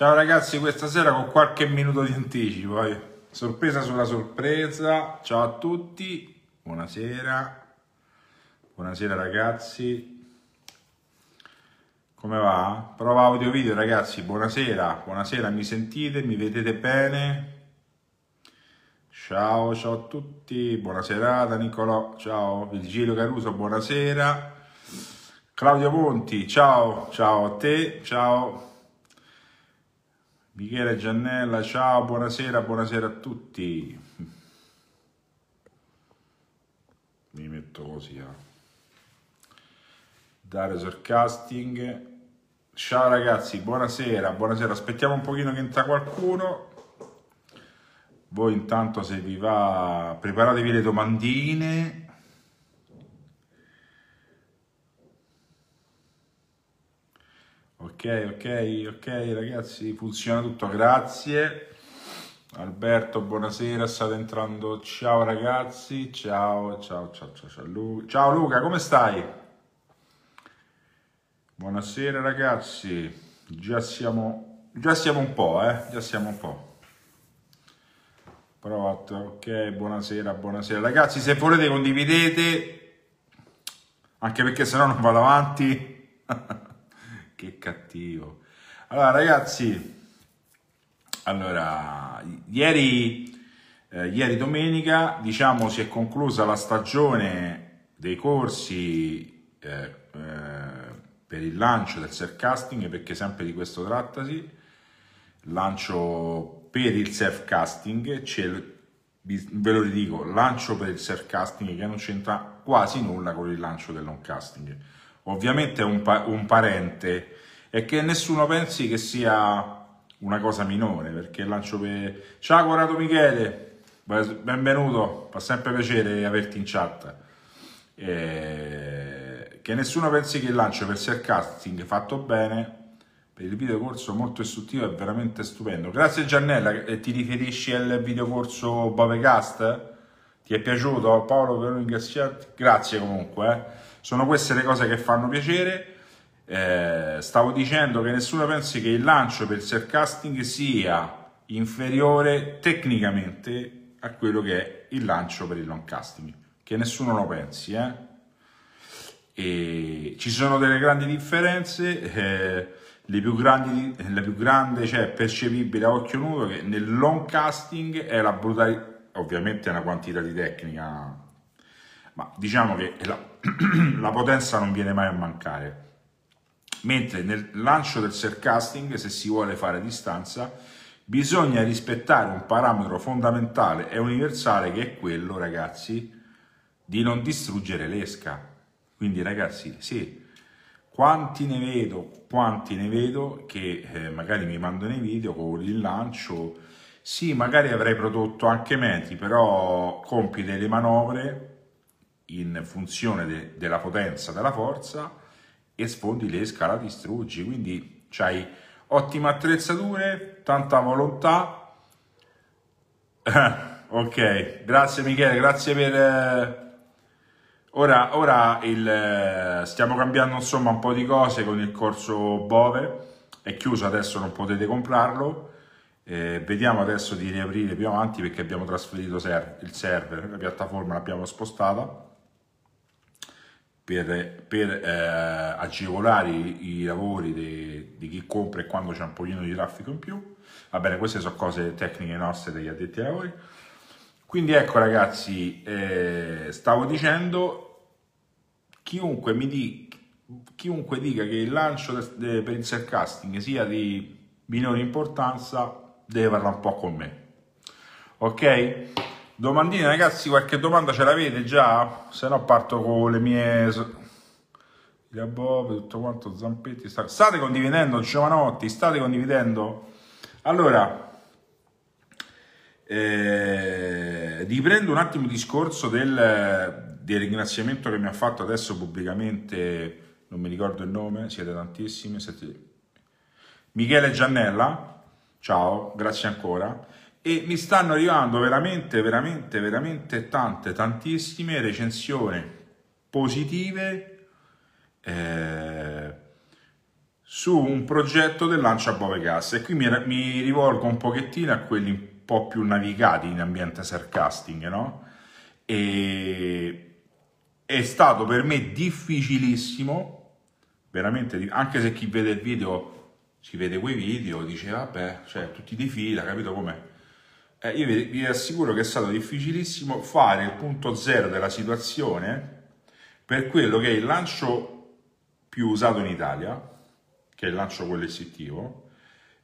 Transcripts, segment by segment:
Ciao ragazzi, questa sera con qualche minuto di anticipo, eh. sorpresa sulla sorpresa. Ciao a tutti, buonasera, buonasera ragazzi. Come va? Prova audio video ragazzi, buonasera, buonasera, mi sentite, mi vedete bene? Ciao, ciao a tutti, buona serata Nicolò, ciao, Virgilio Caruso, buonasera. Claudio Ponti, ciao, ciao a te, ciao. Michele Giannella, ciao, buonasera, buonasera a tutti. Mi metto così. Eh. Dario Sarcasting. Ciao ragazzi, buonasera, buonasera. Aspettiamo un pochino che entra qualcuno. Voi intanto se vi va, preparatevi le domandine. Ok, ok, ok ragazzi, funziona tutto, grazie. Alberto, buonasera, state entrando. Ciao ragazzi, ciao, ciao, ciao, ciao, ciao, Luca. ciao Luca, come stai? Buonasera ragazzi, già siamo, già siamo un po', eh, già siamo un po'. Pronto, ok, buonasera, buonasera. Ragazzi, se volete condividete, anche perché se no non vado avanti. che cattivo. Allora, ragazzi, allora, ieri, eh, ieri domenica, diciamo, si è conclusa la stagione dei corsi eh, eh, per il lancio del self-casting, perché sempre di questo trattasi, lancio per il self-casting, ve lo ridico, lancio per il self-casting che non c'entra quasi nulla con il lancio del non-casting ovviamente è un, pa- un parente e che nessuno pensi che sia una cosa minore, perché lancio per... Ciao Corrado Michele, benvenuto, fa sempre piacere averti in chat. Eh, che nessuno pensi che il lancio per self-casting fatto bene, per il video corso molto istruttivo è veramente stupendo. Grazie Giannella, ti riferisci al video corso Bovecast? Ti è piaciuto? Paolo Veronica Grazie comunque. Eh. Sono queste le cose che fanno piacere. Eh, stavo dicendo che nessuno pensi che il lancio per il self-casting sia inferiore tecnicamente a quello che è il lancio per il long casting. Che nessuno lo pensi, eh? E ci sono delle grandi differenze. Eh, le più grandi, la più grande, cioè percepibile a occhio nudo, che nel long casting è la brutalità, ovviamente è una quantità di tecnica ma diciamo che la, la potenza non viene mai a mancare. Mentre nel lancio del surcasting, se si vuole fare distanza, bisogna rispettare un parametro fondamentale e universale che è quello, ragazzi, di non distruggere l'esca. Quindi, ragazzi, sì, quanti ne vedo, quanti ne vedo che eh, magari mi mandano i video con il lancio, sì, magari avrei prodotto anche metri, però compi delle manovre in funzione de, della potenza della forza e sfondi le scala distruggi. Quindi c'hai ottime attrezzature, tanta volontà. ok, grazie Michele, grazie per... Eh... Ora, ora il, eh, stiamo cambiando insomma un po' di cose con il corso Bove, è chiuso adesso, non potete comprarlo. Eh, vediamo adesso di riaprire più avanti perché abbiamo trasferito ser il server, la piattaforma l'abbiamo spostata per, per eh, agevolare i, i lavori di, di, chi compra e quando c'è un pochino di traffico in più. Va bene, queste sono cose tecniche nostre degli addetti ai lavori. Quindi ecco ragazzi, eh, stavo dicendo, chiunque mi dica, chiunque dica che il lancio de, de, per il self-casting sia di minore importanza, deve parlare un po' con me. Ok? Domandine ragazzi, qualche domanda ce l'avete già? Se no parto con le mie... La Bob, tutto quanto, Zampetti, state condividendo, Giovanotti, state condividendo? Allora, eh, riprendo un attimo il discorso del, del ringraziamento che mi ha fatto adesso pubblicamente, non mi ricordo il nome, siete tantissimi, siete... Michele Giannella, ciao, grazie ancora e mi stanno arrivando veramente, veramente, veramente tante, tantissime recensioni positive eh, su un progetto del lancio a Bove Gas e qui mi, mi, rivolgo un pochettino a quelli un po' più navigati in ambiente sarcasting, no? E è stato per me difficilissimo, veramente, anche se chi vede il video si vede quei video, dice vabbè, cioè tutti di fila, capito com'è? Eh, io vi, vi assicuro che è stato difficilissimo fare il punto zero della situazione per quello che è il lancio più usato in Italia, che è il lancio coercitivo,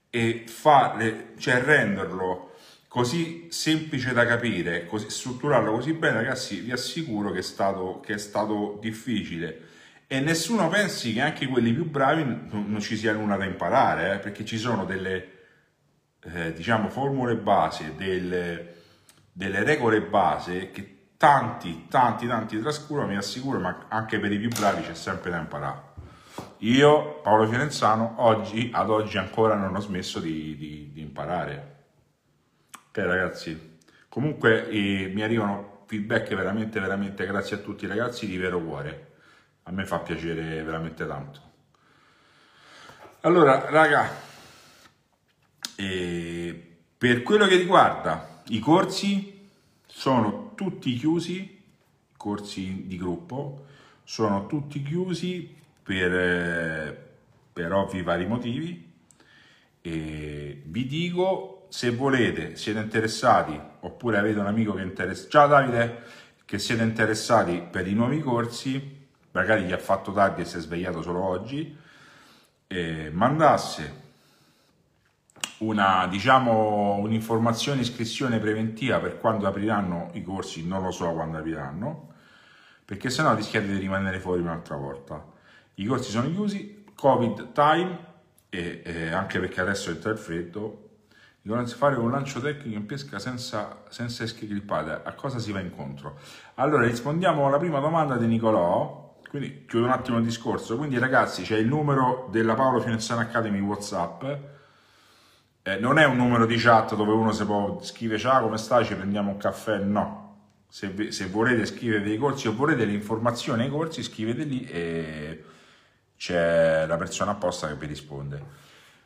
e fare, cioè renderlo così semplice da capire, così, strutturarlo così bene, ragazzi, vi assicuro che è stato, che è stato difficile. E nessuno pensi che anche quelli più bravi non, non ci sia nulla da imparare, eh, perché ci sono delle, eh, diciamo, formule base, delle, delle regole base che tanti, tanti, tanti trascurano, mi assicuro, ma anche per i più bravi c'è sempre da imparare. Io, Paolo Fiorenzano, oggi, ad oggi ancora non ho smesso di, di, di imparare. Ok ragazzi, comunque eh, mi arrivano feedback veramente, veramente, grazie a tutti ragazzi, di vero cuore. A me fa piacere veramente tanto. Allora, raga, eh, per quello che riguarda i corsi, sono tutti chiusi, corsi di gruppo, sono tutti chiusi per, eh, per ovvi vari motivi. E vi dico, se volete, siete interessati, oppure avete un amico che è interessato, ciao Davide, che siete interessati per i nuovi corsi, magari gli ha fatto tardi e si è svegliato solo oggi, eh, mandasse una, diciamo, un'informazione, iscrizione preventiva per quando apriranno i corsi, non lo so quando apriranno, perché sennò rischiate di rimanere fuori un'altra volta. I corsi sono chiusi, Covid time, e, e anche perché adesso entra il freddo, Dicono fare un lancio tecnico in pesca senza, senza esche clippate, a cosa si va incontro? Allora rispondiamo alla prima domanda di Nicolò, quindi chiudo un attimo il discorso, quindi ragazzi c'è il numero della Paolo Finezzano Academy Whatsapp, eh, non è un numero di chat dove uno si può scrivere ciao come stai, ci prendiamo un caffè, no. Se, se volete scrivere dei corsi o volete le informazioni ai corsi, scrivete lì e c'è la persona apposta che vi risponde.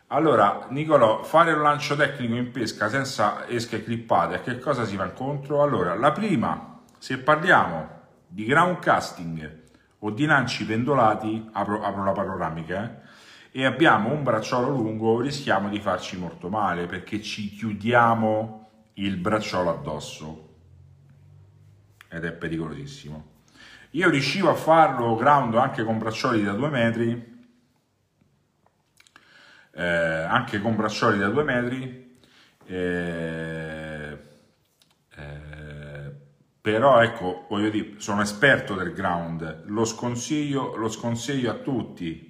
Allora, Nicolò, fare un lancio tecnico in pesca senza esche clippate, a che cosa si va incontro? Allora, la prima, se parliamo di ground casting o di lanci pendolati, apro, apro la panoramica, eh, e abbiamo un bracciolo lungo, rischiamo di farci molto male perché ci chiudiamo il bracciolo addosso. Ed è pericolosissimo. Io riuscivo a farlo ground anche con braccioli da 2 metri, eh, anche con braccioli da 2 metri, eh, eh, però ecco, voglio dire, sono esperto del ground, lo sconsiglio, lo sconsiglio a tutti,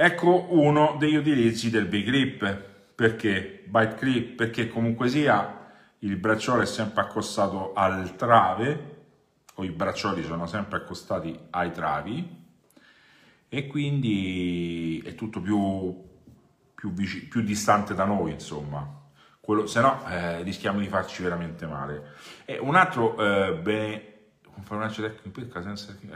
Ecco uno degli utilizzi del big grip, perché bite grip, perché comunque sia il bracciolo è sempre accostato al trave, o i braccioli sono sempre accostati ai travi, e quindi è tutto più, più, vic- più distante da noi, insomma. Quello, se no eh, rischiamo di farci veramente male. E un altro eh, bene, un tecnico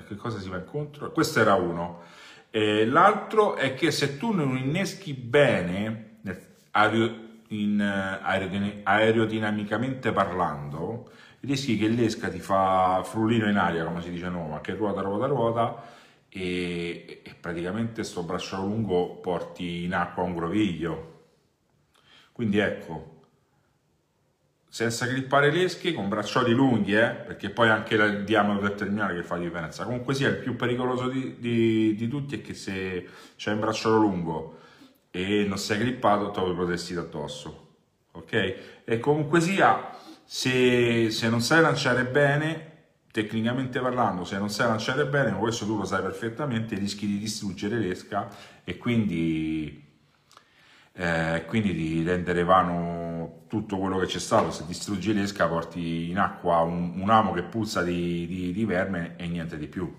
che cosa si va incontro? Questo era uno. Eh, l'altro è che se tu non inneschi bene, in, aerodinamicamente parlando, rischi che l'esca ti fa frullino in aria, come si dice no, ma che ruota, ruota, ruota, e, e praticamente sto braccio lungo porti in acqua un groviglio. Quindi ecco, senza clippare le esche, con braccioli lunghi, eh, perché poi anche il diametro del terminale che fa differenza. Comunque sia, il più pericoloso di, di, di tutti è che se c'è un bracciolo lungo e non sei clippato, te lo potresti addosso. Ok? E comunque sia, se, se non sai lanciare bene, tecnicamente parlando, se non sai lanciare bene, questo tu lo sai perfettamente, rischi di distruggere l'esca e quindi eh, quindi di rendere vano tutto quello che c'è stato. Se distruggi l'esca porti in acqua un, un amo che puzza di, di, di, verme e niente di più.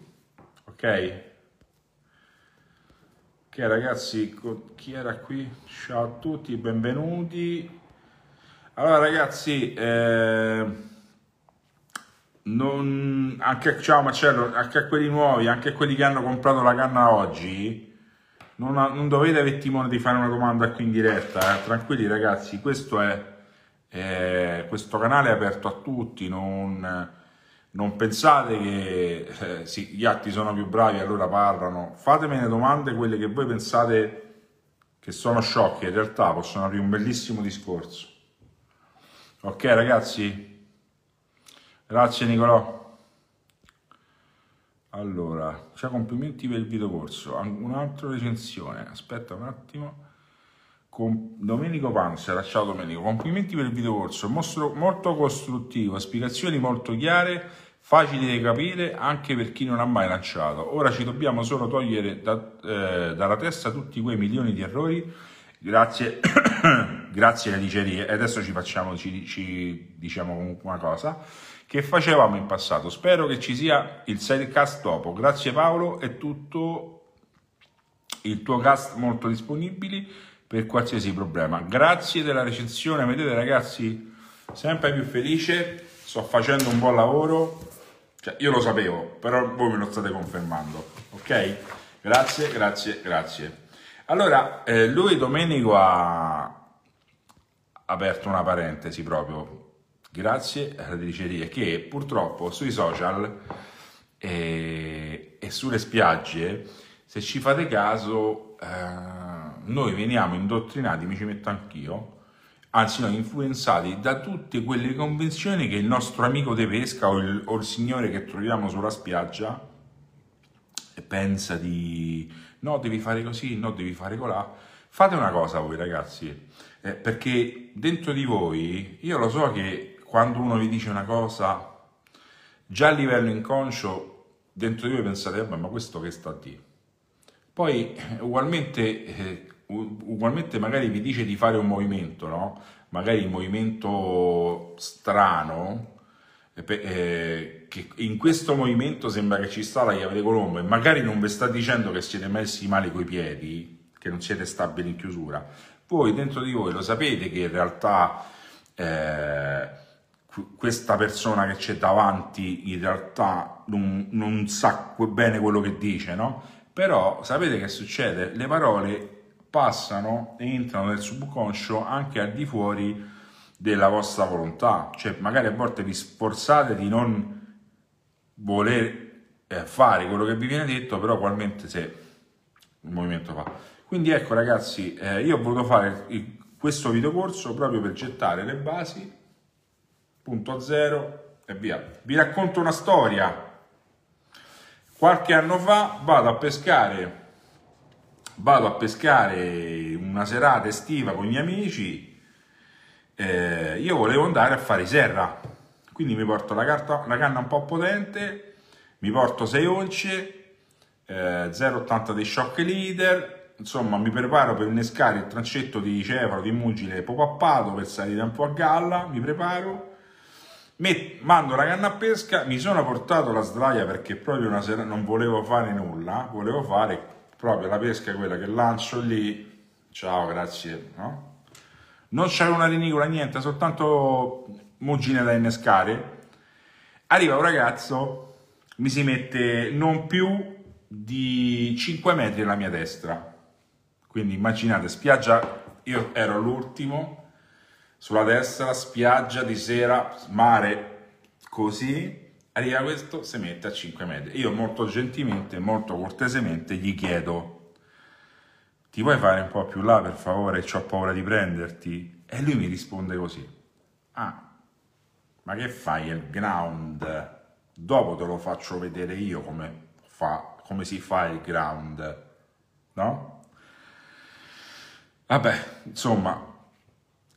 Ok? Ok ragazzi, chi era qui? Ciao a tutti, benvenuti. Allora ragazzi, eh, non, anche, ciao Marcello, anche a quelli nuovi, anche a quelli che hanno comprato la canna oggi, non, non, dovete avere timore di fare una domanda qui in diretta, eh. tranquilli ragazzi, questo, è, è, questo canale è aperto a tutti, non, non pensate che eh, sì, gli atti sono più bravi allora parlano, fatemene domande quelle che voi pensate che sono sciocche, in realtà possono aprire un bellissimo discorso. Ok ragazzi? Grazie Nicolò. Allora, c'è complimenti per il video corso, un'altra recensione, aspetta un attimo. Con Domenico Panzer, ciao Domenico, complimenti per il video corso, mostro molto costruttivo, spiegazioni molto chiare, facili da capire anche per chi non ha mai lanciato. Ora ci dobbiamo solo togliere da, eh, dalla testa tutti quei milioni di errori, grazie, grazie alle dicerie, e adesso ci facciamo, ci, ci diciamo una cosa che facevamo in passato. Spero che ci sia il sidecast dopo. Grazie Paolo, è tutto il tuo cast molto disponibili per qualsiasi problema. Grazie della recensione, vedete ragazzi, sempre più felice, sto facendo un buon lavoro, cioè, io lo sapevo, però voi me lo state confermando, ok? Grazie, grazie, grazie. Allora, eh, lui Domenico ha aperto una parentesi proprio, grazie alla diceria che purtroppo sui social e, e sulle spiagge, se ci fate caso, eh, noi veniamo indottrinati, mi ci metto anch'io, anzi noi influenzati da tutte quelle convenzioni che il nostro amico di pesca o il, o il signore che troviamo sulla spiaggia pensa di no devi fare così, no devi fare colà. Fate una cosa voi ragazzi, eh, perché dentro di voi, io lo so che quando uno vi dice una cosa, già a livello inconscio, dentro di voi pensate, vabbè, ma questo che sta a dire? Poi ugualmente, eh, ugualmente magari vi dice di fare un movimento, no? Magari un movimento strano, eh, eh, che in questo movimento sembra che ci sta la chiave di Colombo e magari non vi sta dicendo che siete messi male coi piedi, che non siete stabili in chiusura. Voi dentro di voi lo sapete che in realtà... Eh, questa persona che c'è davanti in realtà non, non sa bene quello che dice, no? Però sapete che succede? Le parole passano e entrano nel subconscio anche al di fuori della vostra volontà, cioè magari a volte vi sforzate di non voler eh, fare quello che vi viene detto, però ugualmente se il movimento fa. Quindi ecco ragazzi, eh, io ho voluto fare il, questo videocorso proprio per gettare le basi punto zero e via. Vi racconto una storia. Qualche anno fa vado a pescare, vado a pescare una serata estiva con gli amici, eh, io volevo andare a fare serra, quindi mi porto la, carta, la canna un po' potente, mi porto 6 once, eh, 0,80 di shock leader, insomma mi preparo per innescare il trancetto di cefalo, di mugile popappato per salire un po' a galla, mi preparo, Mando la canna a pesca, mi sono portato la sdraia perché proprio una sera non volevo fare nulla, volevo fare proprio la pesca quella che lancio lì, ciao, grazie, no? Non c'era una rinicola, niente, soltanto mugine da innescare. Arriva un ragazzo, mi si mette non più di 5 metri alla mia destra. Quindi immaginate, spiaggia, io ero l'ultimo, sulla destra, spiaggia di sera, mare, così, arriva questo, si mette a 5 metri. Io molto gentilmente, molto cortesemente gli chiedo, ti puoi fare un po' più là per favore, ho paura di prenderti? E lui mi risponde così, ah, ma che fai il ground? Dopo te lo faccio vedere io come, fa, come si fa il ground, no? Vabbè, insomma,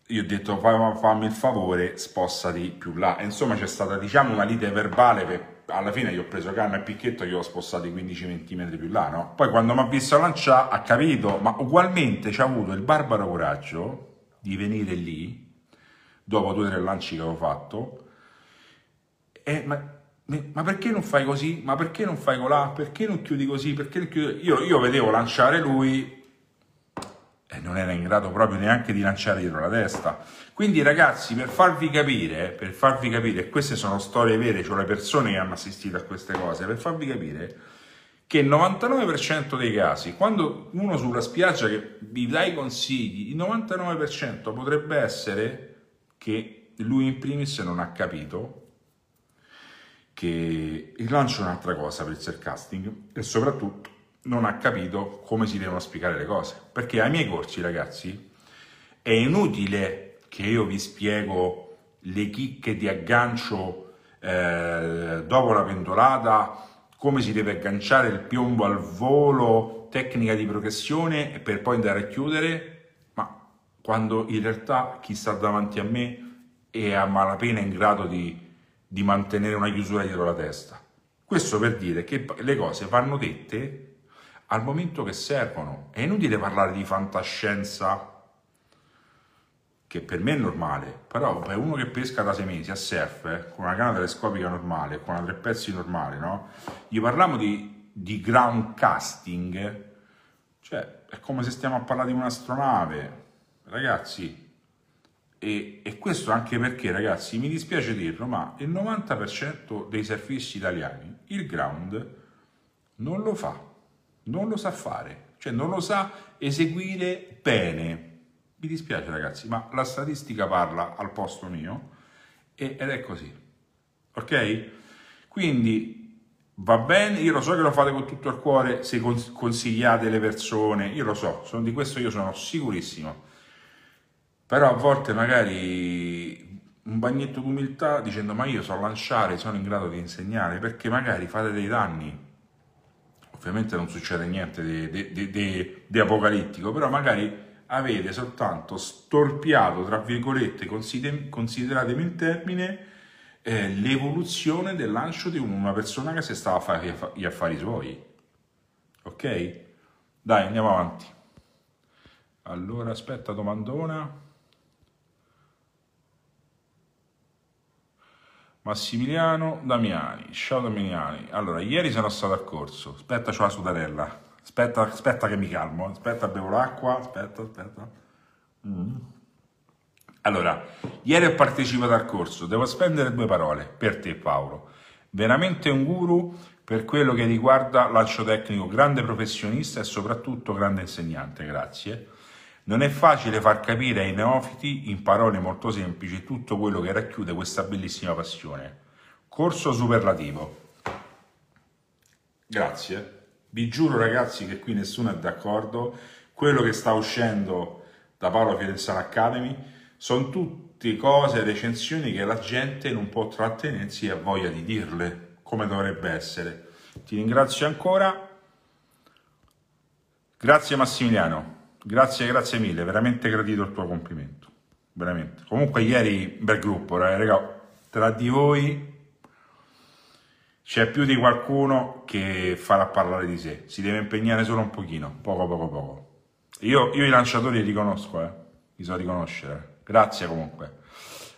io ho detto fammi il favore, spostati più là. E insomma c'è stata diciamo una lite verbale per alla fine gli ho preso canna e picchetto e gli ho spostato i 15 cm più là, no? Poi quando mi ha visto lanciare ha capito, ma ugualmente ci ha avuto il barbaro coraggio di venire lì, dopo due o tre lanci che avevo fatto, e ma, ma, perché non fai così? Ma perché non fai colà? Perché non chiudi così? Perché non chiudi... Io, io vedevo lanciare lui, non era in grado proprio neanche di lanciare dietro la testa. Quindi ragazzi, per farvi capire, per farvi capire, queste sono storie vere, cioè le persone che hanno assistito a queste cose, per farvi capire che il 99% dei casi, quando uno sulla spiaggia che vi dà i consigli, il 99% potrebbe essere che lui in primis non ha capito che lancio è un'altra cosa per il self-casting e soprattutto non ha capito come si devono spiegare le cose. Perché ai miei corsi, ragazzi, è inutile che io vi spiego le chicche di aggancio eh, dopo la pendolata come si deve agganciare il piombo al volo, tecnica di progressione per poi andare a chiudere, ma quando in realtà chi sta davanti a me è a malapena in grado di, di mantenere una chiusura dietro la testa. Questo per dire che le cose vanno dette al momento che servono. È inutile parlare di fantascienza che per me è normale, però per uno che pesca da sei mesi a surf, eh, con una canna telescopica normale, con una tre pezzi normale, no? Gli parliamo di, di ground casting, cioè è come se stiamo a parlare di un'astronave, ragazzi. E, e, questo anche perché, ragazzi, mi dispiace dirlo, ma il 90% dei surfisti italiani il ground non lo fa, non lo sa fare, cioè non lo sa eseguire bene mi dispiace ragazzi, ma la statistica parla al posto mio ed è così. Ok? Quindi va bene, io lo so che lo fate con tutto il cuore se consigliate le persone, io lo so, sono, di questo io sono sicurissimo. Però a volte magari un bagnetto d'umiltà dicendo ma io so lanciare, sono in grado di insegnare, perché magari fate dei danni. Ovviamente non succede niente di, di, di, di apocalittico, però magari avete soltanto storpiato, tra virgolette, consideratemi il termine, eh, l'evoluzione del lancio di una persona che si stava a fare gli affari suoi. Ok? Dai, andiamo avanti. Allora, aspetta, domandona. Massimiliano Damiani, ciao Damiani. Allora, ieri sono stato al corso. Aspetta, c'ho la sudarella. Aspetta, aspetta che mi calmo, aspetta, bevo l'acqua, aspetta, aspetta. Mm. Allora, ieri ho partecipato al corso, devo spendere due parole per te Paolo. Veramente un guru per quello che riguarda lancio tecnico, grande professionista e soprattutto grande insegnante, grazie. Non è facile far capire ai neofiti in parole molto semplici tutto quello che racchiude questa bellissima passione. Corso superlativo. Grazie. Vi giuro ragazzi che qui nessuno è d'accordo, quello che sta uscendo da Paolo Fiorenzano Academy sono tutte cose, recensioni che la gente non può trattenersi e ha voglia di dirle, come dovrebbe essere. Ti ringrazio ancora, grazie Massimiliano, grazie, grazie mille, veramente gradito il tuo complimento, veramente. Comunque ieri bel gruppo, raga, tra di voi c'è più di qualcuno che farà parlare di sé, si deve impegnare solo un pochino, poco poco poco. Io, io i lanciatori li riconosco, eh, li so riconoscere. Grazie comunque.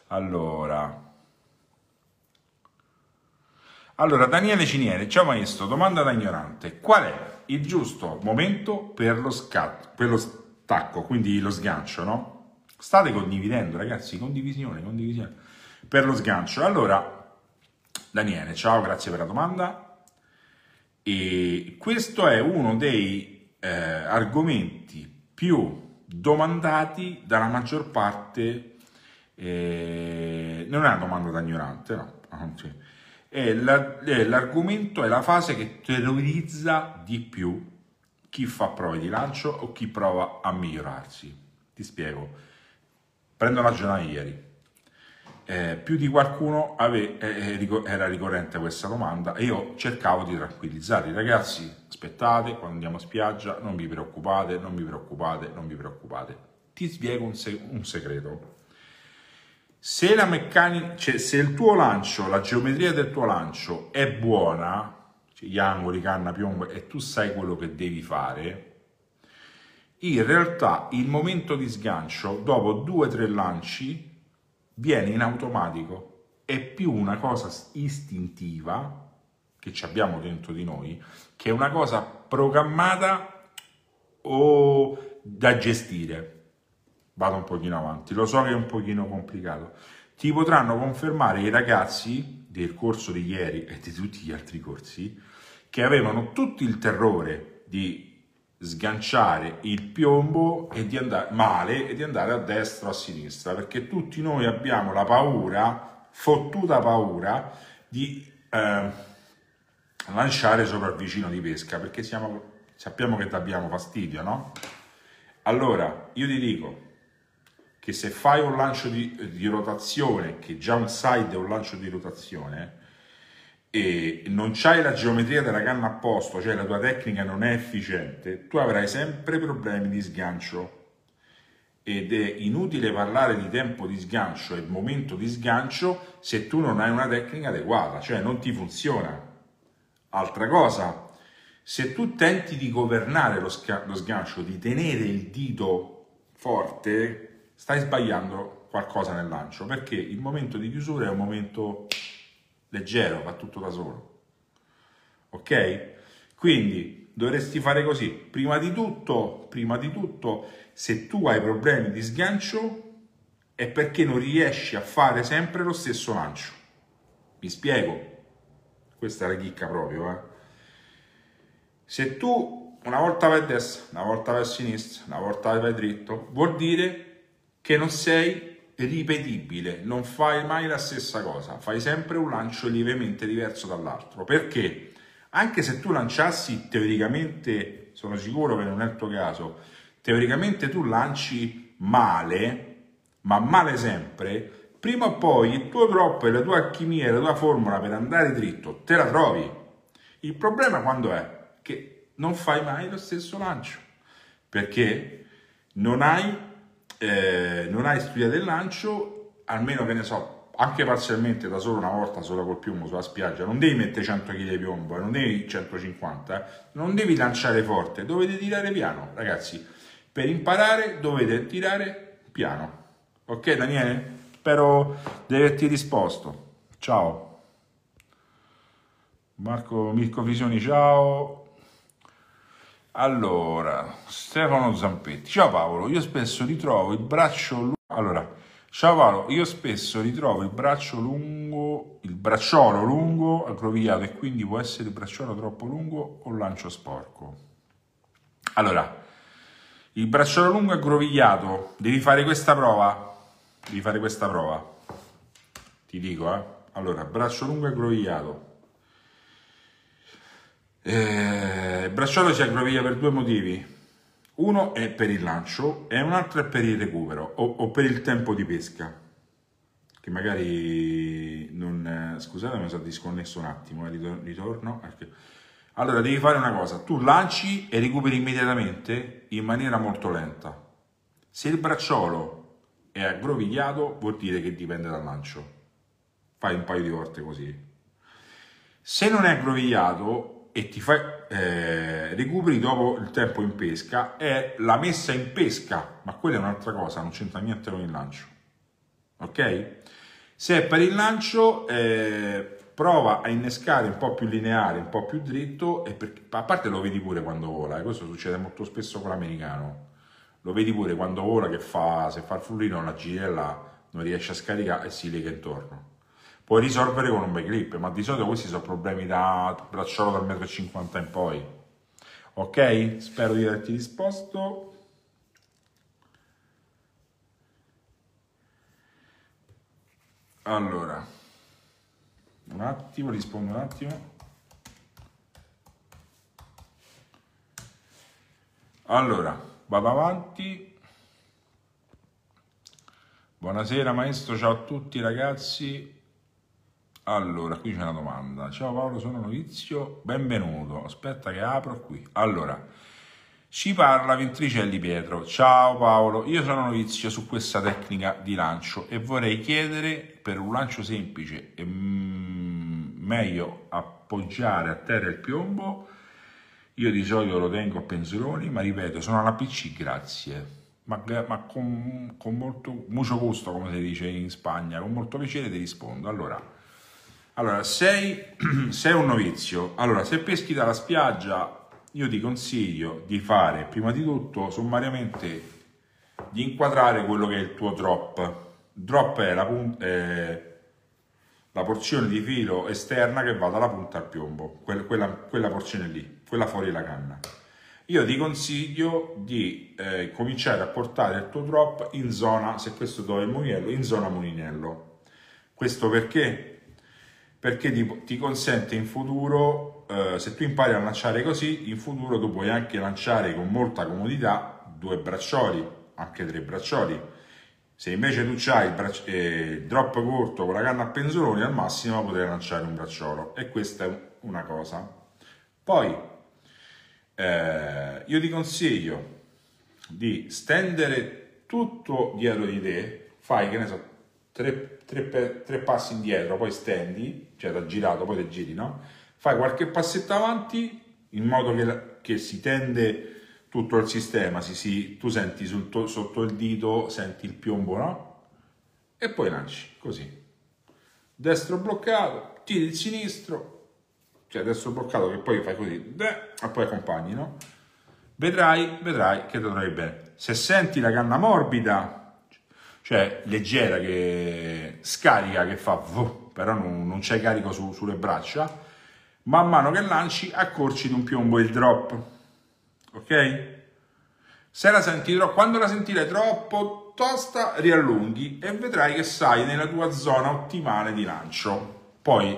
Allora, allora, Daniele Ciniere, ciao maestro, domanda da ignorante. Qual è il giusto momento per lo scatto, per lo stacco, quindi lo sgancio, no? State condividendo, ragazzi, condivisione, condivisione. Per lo sgancio. Allora, Daniele, ciao, grazie per la domanda. E questo è uno dei eh, argomenti più domandati dalla maggior parte, eh, non è una domanda da ignorante, no, anzi, è, la, è l'argomento, è la fase che terrorizza di più chi fa prove di lancio o chi prova a migliorarsi. Ti spiego. Prendo la giornata ieri eh, più di qualcuno ave, eh, eh era ricorrente questa domanda e io cercavo di tranquillizzare i ragazzi, aspettate, quando andiamo a spiaggia, non vi preoccupate, non vi preoccupate, non vi preoccupate. Ti spiego un, se- un segreto. Se la meccanica, cioè se il tuo lancio, la geometria del tuo lancio è buona, cioè gli angoli, canna, piombo, e tu sai quello che devi fare, in realtà il momento di sgancio, dopo due o tre lanci, viene in automatico, è più una cosa istintiva che ci abbiamo dentro di noi, che una cosa programmata o da gestire. Vado un pochino avanti, lo so che è un pochino complicato. Ti potranno confermare i ragazzi del corso di ieri e di tutti gli altri corsi che avevano tutto il terrore di sganciare il piombo e di andare male e di andare a destra o a sinistra, perché tutti noi abbiamo la paura, fottuta paura, di eh, lanciare sopra il vicino di pesca, perché siamo, sappiamo che abbiamo fastidio, no? Allora, io ti dico che se fai un lancio di, di rotazione, che già un side è un lancio di rotazione, e non c'hai la geometria della canna a posto, cioè la tua tecnica non è efficiente, tu avrai sempre problemi di sgancio ed è inutile parlare di tempo di sgancio e momento di sgancio se tu non hai una tecnica adeguata, cioè non ti funziona. Altra cosa, se tu tenti di governare lo, sca- lo sgancio, di tenere il dito forte, stai sbagliando qualcosa nel lancio, perché il momento di chiusura è un momento leggero, va tutto da solo. Ok? Quindi dovresti fare così. Prima di tutto, prima di tutto, se tu hai problemi di sgancio è perché non riesci a fare sempre lo stesso lancio. Mi spiego. Questa è la chicca proprio, eh. Se tu una volta vai a destra, una volta vai a sinistra, una volta vai dritto, vuol dire che non sei ripetibile, non fai mai la stessa cosa, fai sempre un lancio lievemente diverso dall'altro. Perché? Anche se tu lanciassi teoricamente, sono sicuro che non è il tuo caso, teoricamente tu lanci male, ma male sempre, prima o poi il tuo drop e la tua alchimia, la tua formula per andare dritto, te la trovi. Il problema quando è? Che non fai mai lo stesso lancio, perché non hai eh, non hai studiato il lancio, almeno che ne so, anche parzialmente da solo una volta sola col piombo sulla spiaggia, non devi mettere 100 kg di piombo, eh, non devi 150, eh, non devi lanciare forte, dovete tirare piano, ragazzi. Per imparare dovete tirare piano. Ok Daniele? Spero di averti risposto. Ciao. Marco Mirko Visioni, ciao. Allora, Stefano Zampetti. Ciao Paolo, io spesso ritrovo il braccio lungo. Allora, ciao Paolo, io spesso ritrovo il braccio lungo, il bracciolo lungo aggrovigliato e quindi può essere il bracciolo troppo lungo o lancio sporco. Allora, il bracciolo lungo aggrovigliato, devi fare questa prova. Devi fare questa prova. Ti dico, eh. Allora, braccio lungo aggrovigliato eh, bracciolo si aggraviglia per due motivi. Uno è per il lancio e un altro è per il recupero o, o per il tempo di pesca. Che magari non... Scusate, mi sono disconnesso un attimo, eh, ritorno. Allora, devi fare una cosa. Tu lanci e recuperi immediatamente in maniera molto lenta. Se il bracciolo è aggrovigliato, vuol dire che dipende dal lancio. Fai un paio di volte così. Se non è aggrovigliato, e ti fai, eh, recuperi dopo il tempo in pesca è la messa in pesca, ma quella è un'altra cosa, non c'entra niente con il lancio. Ok? Se è per il lancio, eh, prova a innescare un po' più lineare, un po' più dritto, e per, a parte lo vedi pure quando vola, eh, questo succede molto spesso con l'americano. Lo vedi pure quando vola che fa, se fa il frullino la girella non riesce a scaricare e si lega intorno puoi risolvere con un bel grip, ma di solito questi sono problemi da bracciolo dal 1,50 m in poi. Ok? Spero di averti risposto. Allora, un attimo, rispondo un attimo. Allora, vado avanti. Buonasera maestro, ciao a tutti ragazzi. Allora, qui c'è una domanda. Ciao Paolo, sono novizio, benvenuto. Aspetta che apro qui. Allora, ci parla Ventricelli Pietro. Ciao Paolo, io sono novizio su questa tecnica di lancio e vorrei chiedere per un lancio semplice è mm, meglio appoggiare a terra il piombo. Io di solito lo tengo a penzoloni, ma ripeto, sono alla PC, grazie. Ma, ma con, con molto gusto, come si dice in Spagna, con molto piacere ti rispondo. Allora, allora, sei, sei un novizio. Allora, se peschi dalla spiaggia, io ti consiglio di fare prima di tutto sommariamente di inquadrare quello che è il tuo drop. Drop è la, è la porzione di filo esterna che va dalla punta al piombo, quella, quella, porzione lì, quella fuori la canna. Io ti consiglio di eh, cominciare a portare il tuo drop in zona, se questo è il mulinello, in zona mulinello. Questo perché? Perché ti, ti consente in futuro, eh, se tu impari a lanciare così, in futuro tu puoi anche lanciare con molta comodità due braccioli, anche tre braccioli se invece tu hai il, braccio, eh, drop corto con la canna a penzoloni, al massimo potrai lanciare un bracciolo. E questa è una cosa. Poi, eh, io ti consiglio di stendere tutto dietro di te, fai, che ne so, tre, tre, tre passi indietro, poi stendi, cioè da girato, poi ti giri, no? Fai qualche passetto avanti in modo che, che si tende tutto il sistema, si, si, tu senti tuo, sotto il dito, senti il piombo, no? E poi lanci, così. Destro bloccato, tiri il sinistro, cioè destro bloccato che poi fai così, beh, e poi accompagni, no? Vedrai, vedrai che trovi bene. Se senti la canna morbida, cioè leggera che scarica, che fa, però non, non c'è carico su, sulle braccia, man mano che lanci accorci di un piombo il drop ok? Se la senti troppo, quando la sentirai troppo tosta, riallunghi e vedrai che sai nella tua zona ottimale di lancio. Poi,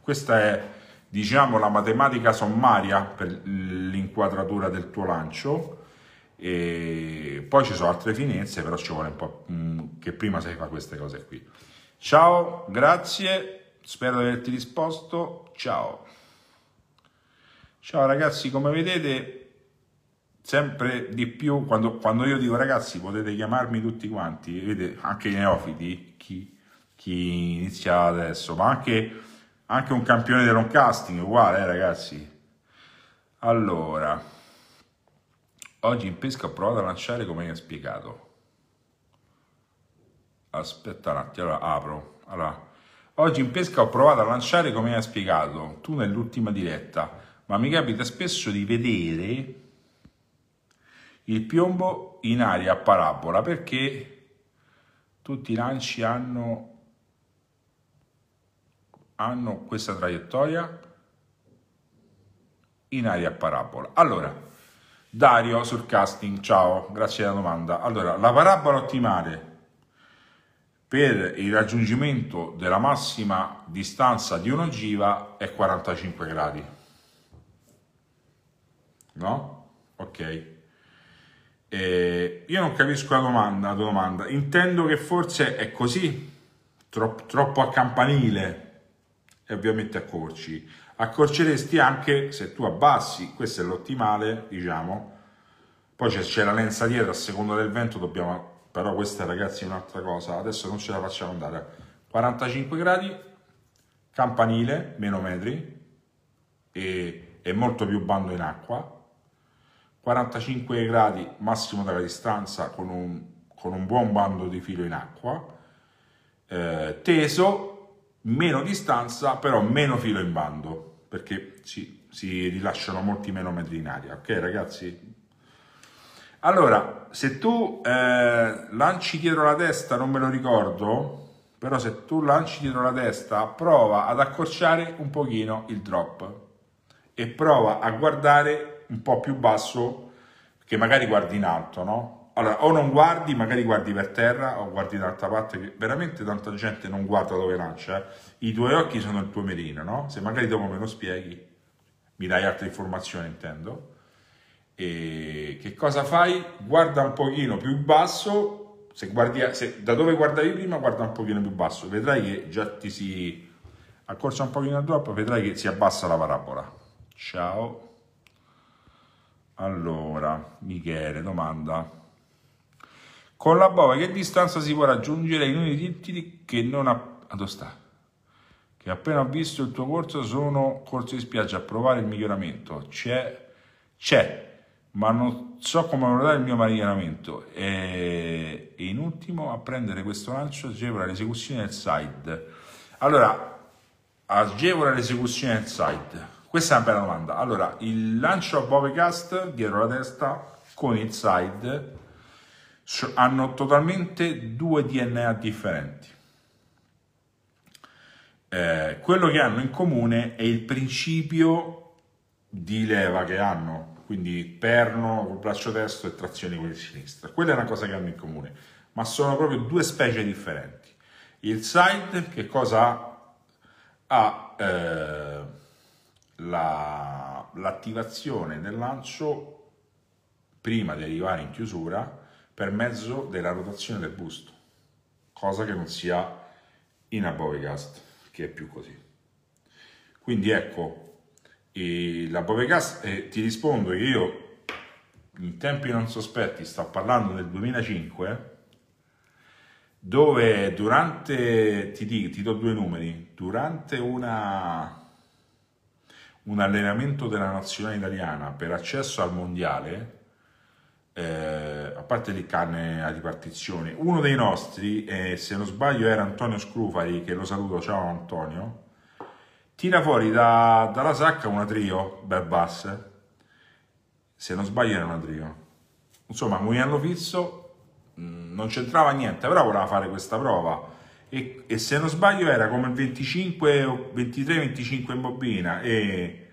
questa è, diciamo, la matematica sommaria per l'inquadratura del tuo lancio. E poi ci sono altre finezze, però ci vuole un po' mm, che prima si fa queste cose qui. Ciao, grazie, spero di averti risposto. Ciao. Ciao ragazzi, come vedete sempre di più, quando, quando, io dico ragazzi potete chiamarmi tutti quanti, vedete, anche i neofiti, chi, chi inizia adesso, ma anche, anche un campione del casting, uguale eh, ragazzi. Allora, oggi in pesca ho provato a lanciare come mi ha spiegato. Aspetta un attimo, allora apro. Allora, oggi in pesca ho provato a lanciare come mi ha spiegato, tu nell'ultima diretta, ma mi capita spesso di vedere il piombo in aria a parabola perché tutti i lanci hanno, hanno questa traiettoria in aria a parabola. Allora, Dario sul casting, ciao, grazie della domanda. Allora, la parabola ottimale per il raggiungimento della massima distanza di un'ogiva è 45 gradi. No? Ok. Eh, io non capisco la domanda, la domanda, intendo che forse è così, troppo, troppo a campanile e ovviamente accorci. Accorceresti anche se tu abbassi, questo è l'ottimale, diciamo. Poi c'è la lenza dietro, a seconda del vento dobbiamo, però questa ragazzi è un'altra cosa, adesso non ce la facciamo andare. 45 gradi, campanile, meno metri e, e molto più bando in acqua, 45 gradi massimo della distanza con un, con un buon bando di filo in acqua, eh, teso, meno distanza, però meno filo in bando, perché si, si rilasciano molti meno metri in aria, ok ragazzi? Allora, se tu eh, lanci dietro la testa, non me lo ricordo, però se tu lanci dietro la testa, prova ad accorciare un pochino il drop e prova a guardare un po' più basso che magari guardi in alto, no? Allora, o non guardi, magari guardi per terra o guardi dall'altra parte, che veramente tanta gente non guarda dove lancia. Eh? I tuoi occhi sono il tuo mirino, no? Se magari dopo me lo spieghi, mi dai altre informazioni, intendo. E che cosa fai? Guarda un pochino più basso, se guardi, se, da dove guardavi prima, guarda un pochino più basso, vedrai che già ti si accorcia un pochino troppo, vedrai che si abbassa la parabola. Ciao. Allora, Michele, domanda. Con la bova che distanza si può raggiungere in uno dei titoli che non ha... Sta? Che appena ho visto il tuo corso sono corso di spiaggia a provare il miglioramento. C'è, c'è, ma non so come valutare il mio miglioramento. E, e in ultimo, a prendere questo lancio agevola l'esecuzione del side. Allora, agevola l'esecuzione del side questa è una bella domanda. Allora, il lancio a Bovecast dietro la testa con il side hanno totalmente due DNA differenti. eh, quello che hanno in comune è il principio di leva che hanno, quindi perno col braccio destro e trazione con il sinistro. Quella è una cosa che hanno in comune, ma sono proprio due specie differenti. Il side che cosa ha? Ha eh, la, l'attivazione del lancio prima di arrivare in chiusura per mezzo della rotazione del busto, cosa che non si ha in Abovegast, che è più così. Quindi ecco, la Bovecast, eh, ti rispondo che io in tempi non sospetti, sto parlando del 2005, dove durante, ti, ti do due numeri, durante una, un allenamento della nazionale italiana per accesso al mondiale, eh, a parte le canne a ripartizione, uno dei nostri, eh, se non sbaglio era Antonio Scrufari, che lo saluto, ciao Antonio, tira fuori da, dalla sacca una trio, bel bass, se non sbaglio era una trio. Insomma, Mugliano Fisso mm, non c'entrava niente, però voleva fare questa prova e, e se non sbaglio era come il 25 o 23-25 in bobina e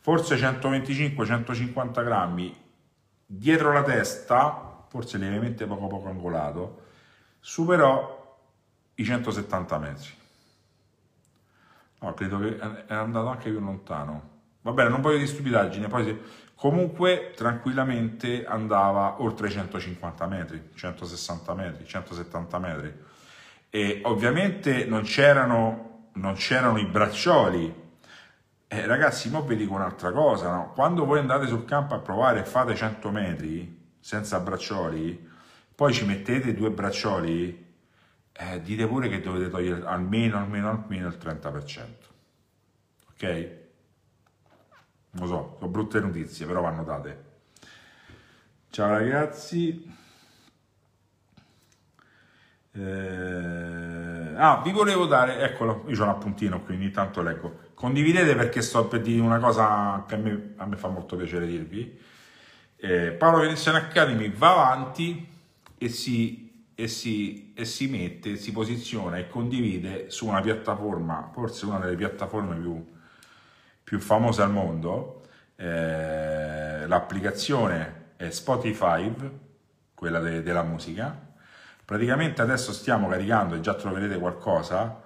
forse 125-150 grammi dietro la testa, forse lievemente poco poco angolato, superò i 170 metri. No, credo che è andato anche più lontano. Va bene, non voglio di stupidaggine, poi comunque tranquillamente andava oltre i 150 metri, 160 metri, 170 metri. E ovviamente non c'erano, non c'erano i braccioli. Eh, ragazzi, ma vi dico un'altra cosa, no? quando voi andate sul campo a provare e fate 100 metri senza braccioli, poi ci mettete due braccioli, eh, dite pure che dovete togliere almeno, almeno, almeno il 30%. Ok? Lo so, sono brutte notizie, però vanno date. Ciao ragazzi. Eh, ah, vi volevo dare, eccolo, io ho un appuntino qui, ogni tanto leggo. Condividete perché sto per dire una cosa che a me, a me fa molto piacere dirvi. Eh, Paolo Veneziano Academy va avanti e si e si, e si mette, si posiziona e condivide su una piattaforma, forse una delle piattaforme più, più famose al mondo, eh, l'applicazione è Spotify, quella de, della musica. Praticamente adesso stiamo caricando, e già troverete qualcosa,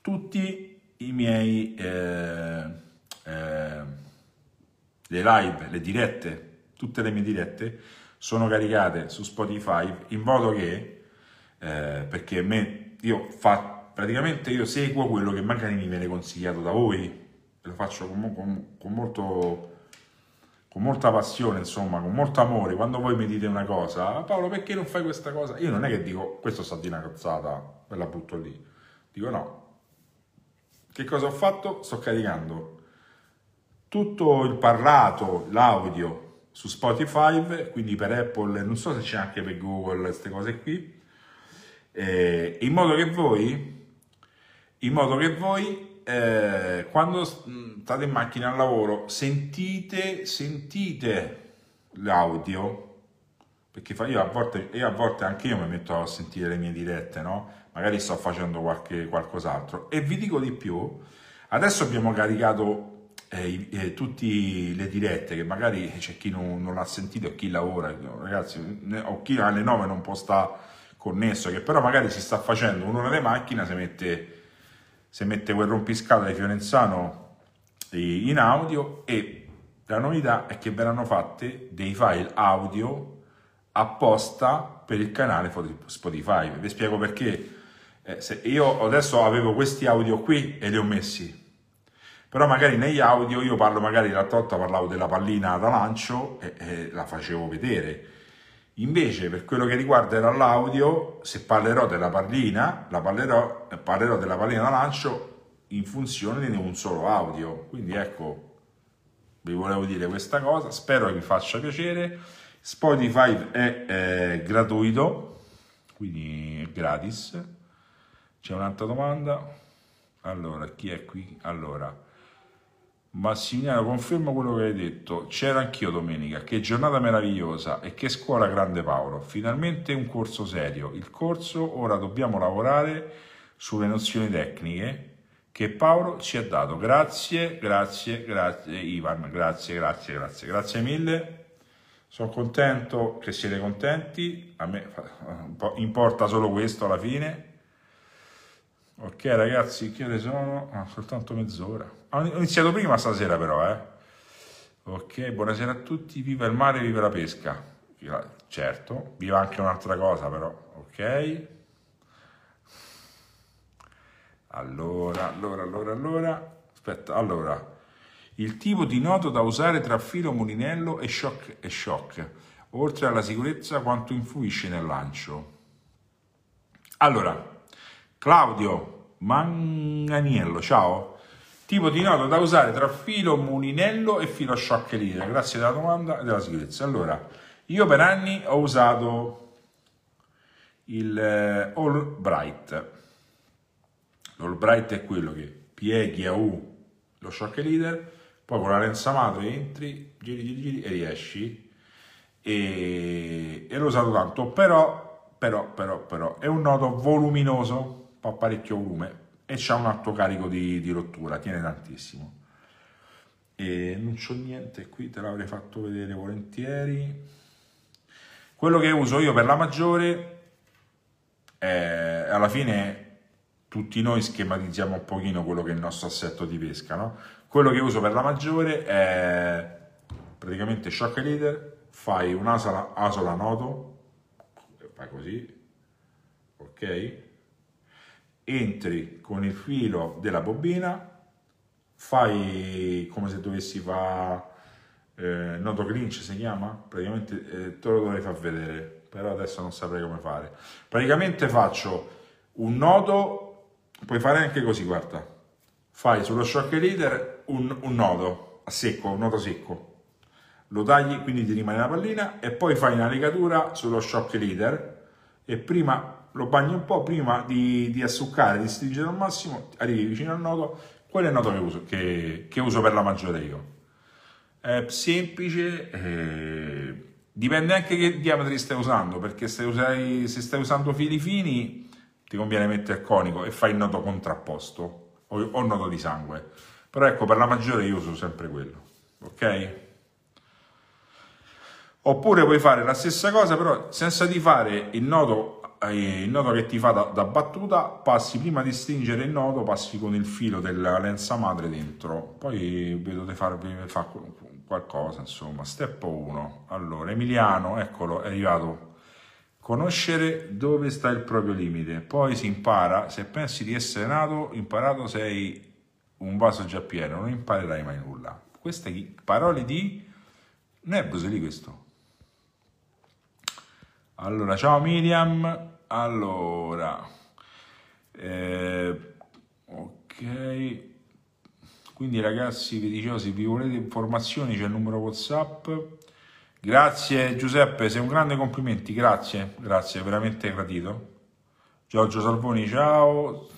tutti i miei eh, eh, le live, le dirette, tutte le mie dirette sono caricate su Spotify in modo che eh, perché me, io fa, praticamente io seguo quello che magari mi viene consigliato da voi, lo faccio con, con, con, molto, con molta passione, insomma, con molto amore. Quando voi mi dite una cosa, Paolo, perché non fai questa cosa? Io non è che dico, questo sta di una cazzata, e la butto lì. Dico no. Che cosa ho fatto? Sto caricando tutto il parlato, l'audio su Spotify, quindi per Apple, non so se c'è anche per Google, queste cose qui, eh, in modo che voi, in modo che voi eh, quando state in macchina al lavoro sentite, sentite l'audio, perché io a, volte, io a volte anche io mi metto a sentire le mie dirette, no? magari sto facendo qualche, qualcos'altro e vi dico di più, adesso abbiamo caricato eh, eh, tutte le dirette che magari c'è chi non, non l'ha sentito e chi lavora, ragazzi, o chi alle 9 non può stare connesso, che però magari si sta facendo un'ora di macchina, si mette, si mette quel rompiscatole di Fiorenzano in audio e la novità è che verranno fatte dei file audio apposta per il canale Spotify. Vi spiego perché. Eh, io adesso avevo questi audio qui e li ho messi, però magari negli audio io parlo, magari l'altra volta parlavo della pallina da lancio e, e la facevo vedere Invece, per quello che riguarda l'audio, se parlerò della pallina, la parlerò, parlerò della pallina da lancio in funzione di un solo audio. Quindi ecco, vi volevo dire questa cosa, spero che vi faccia piacere. Spotify è eh, gratuito, quindi è gratis. C'è un'altra domanda? Allora, chi è qui? Allora, Massimiliano, confermo quello che hai detto. C'era anch'io domenica. Che giornata meravigliosa e che scuola grande Paolo. Finalmente un corso serio. Il corso ora dobbiamo lavorare sulle nozioni tecniche che Paolo ci ha dato. Grazie, grazie, grazie Ivan, grazie, grazie, grazie, grazie mille. Sono contento che siete contenti, a me importa solo questo alla fine. Ok ragazzi, che ore sono? Ah, soltanto mezz'ora. Ho iniziato prima stasera però, eh. Ok, buonasera a tutti, viva il mare, viva la pesca. Certo, viva anche un'altra cosa però, ok? Allora, allora, allora, allora, aspetta, allora, il tipo di nodo da usare tra filo mulinello e shock e shock, oltre alla sicurezza quanto influisce nel lancio. Allora, Claudio Manganiello, ciao. Tipo di nodo da usare tra filo mulinello e filo leader. Grazie della domanda e della sicurezza. Allora, io per anni ho usato il eh, All Bright. L'All Bright è quello che pieghi a U lo shock leader poi con la lenza madre entri, giri, giri, giri e riesci. E, e l'ho usato tanto, però, però, però, però, è un nodo voluminoso, fa parecchio volume e c'ha un alto carico di, di rottura, tiene tantissimo. E non c'ho niente qui, te l'avrei fatto vedere volentieri. Quello che uso io per la maggiore, è, alla fine tutti noi schematizziamo un pochino quello che è il nostro assetto di pesca, no? Quello che uso per la maggiore è praticamente shock leader, fai un'asola asola nodo, fai così, ok? Entri con il filo della bobina, fai come se dovessi fare eh, nodo clinch si chiama, praticamente eh, te lo dovrei far vedere, però adesso non saprei come fare. Praticamente faccio un nodo, puoi fare anche così, guarda, fai sullo shock leader un, un nodo a secco, un nodo secco, lo tagli, quindi ti rimane la pallina e poi fai una legatura sullo shock leader e prima lo bagni un po' prima di, di assuccare, di stringere al massimo, arrivi vicino al nodo, quello è il nodo che uso, che, che uso per la maggiore io. È semplice, eh, dipende anche che diametri stai usando, perché se, usai, se stai usando fili fini ti conviene mettere il conico e fai il nodo contrapposto o, o nodo di sangue. Però ecco, per la maggiore io uso sempre quello, ok? Oppure puoi fare la stessa cosa, però senza di fare il nodo, il nodo che ti fa da, da, battuta, passi prima di stringere il nodo, passi con il filo della lenza madre dentro. Poi vedo di farvi fa qualcosa, insomma. Step 1. Allora, Emiliano, eccolo, è arrivato Conoscere dove sta il proprio limite, poi si impara, se pensi di essere nato, imparato sei un vaso già pieno, non imparerai mai nulla. Queste parole di Nebus lì questo. Allora, ciao Miriam, allora, eh, ok, quindi ragazzi vi dicevo se vi volete informazioni c'è il numero Whatsapp Grazie Giuseppe, sei un grande complimenti, grazie, grazie, veramente gratito. Giorgio Salvoni, ciao.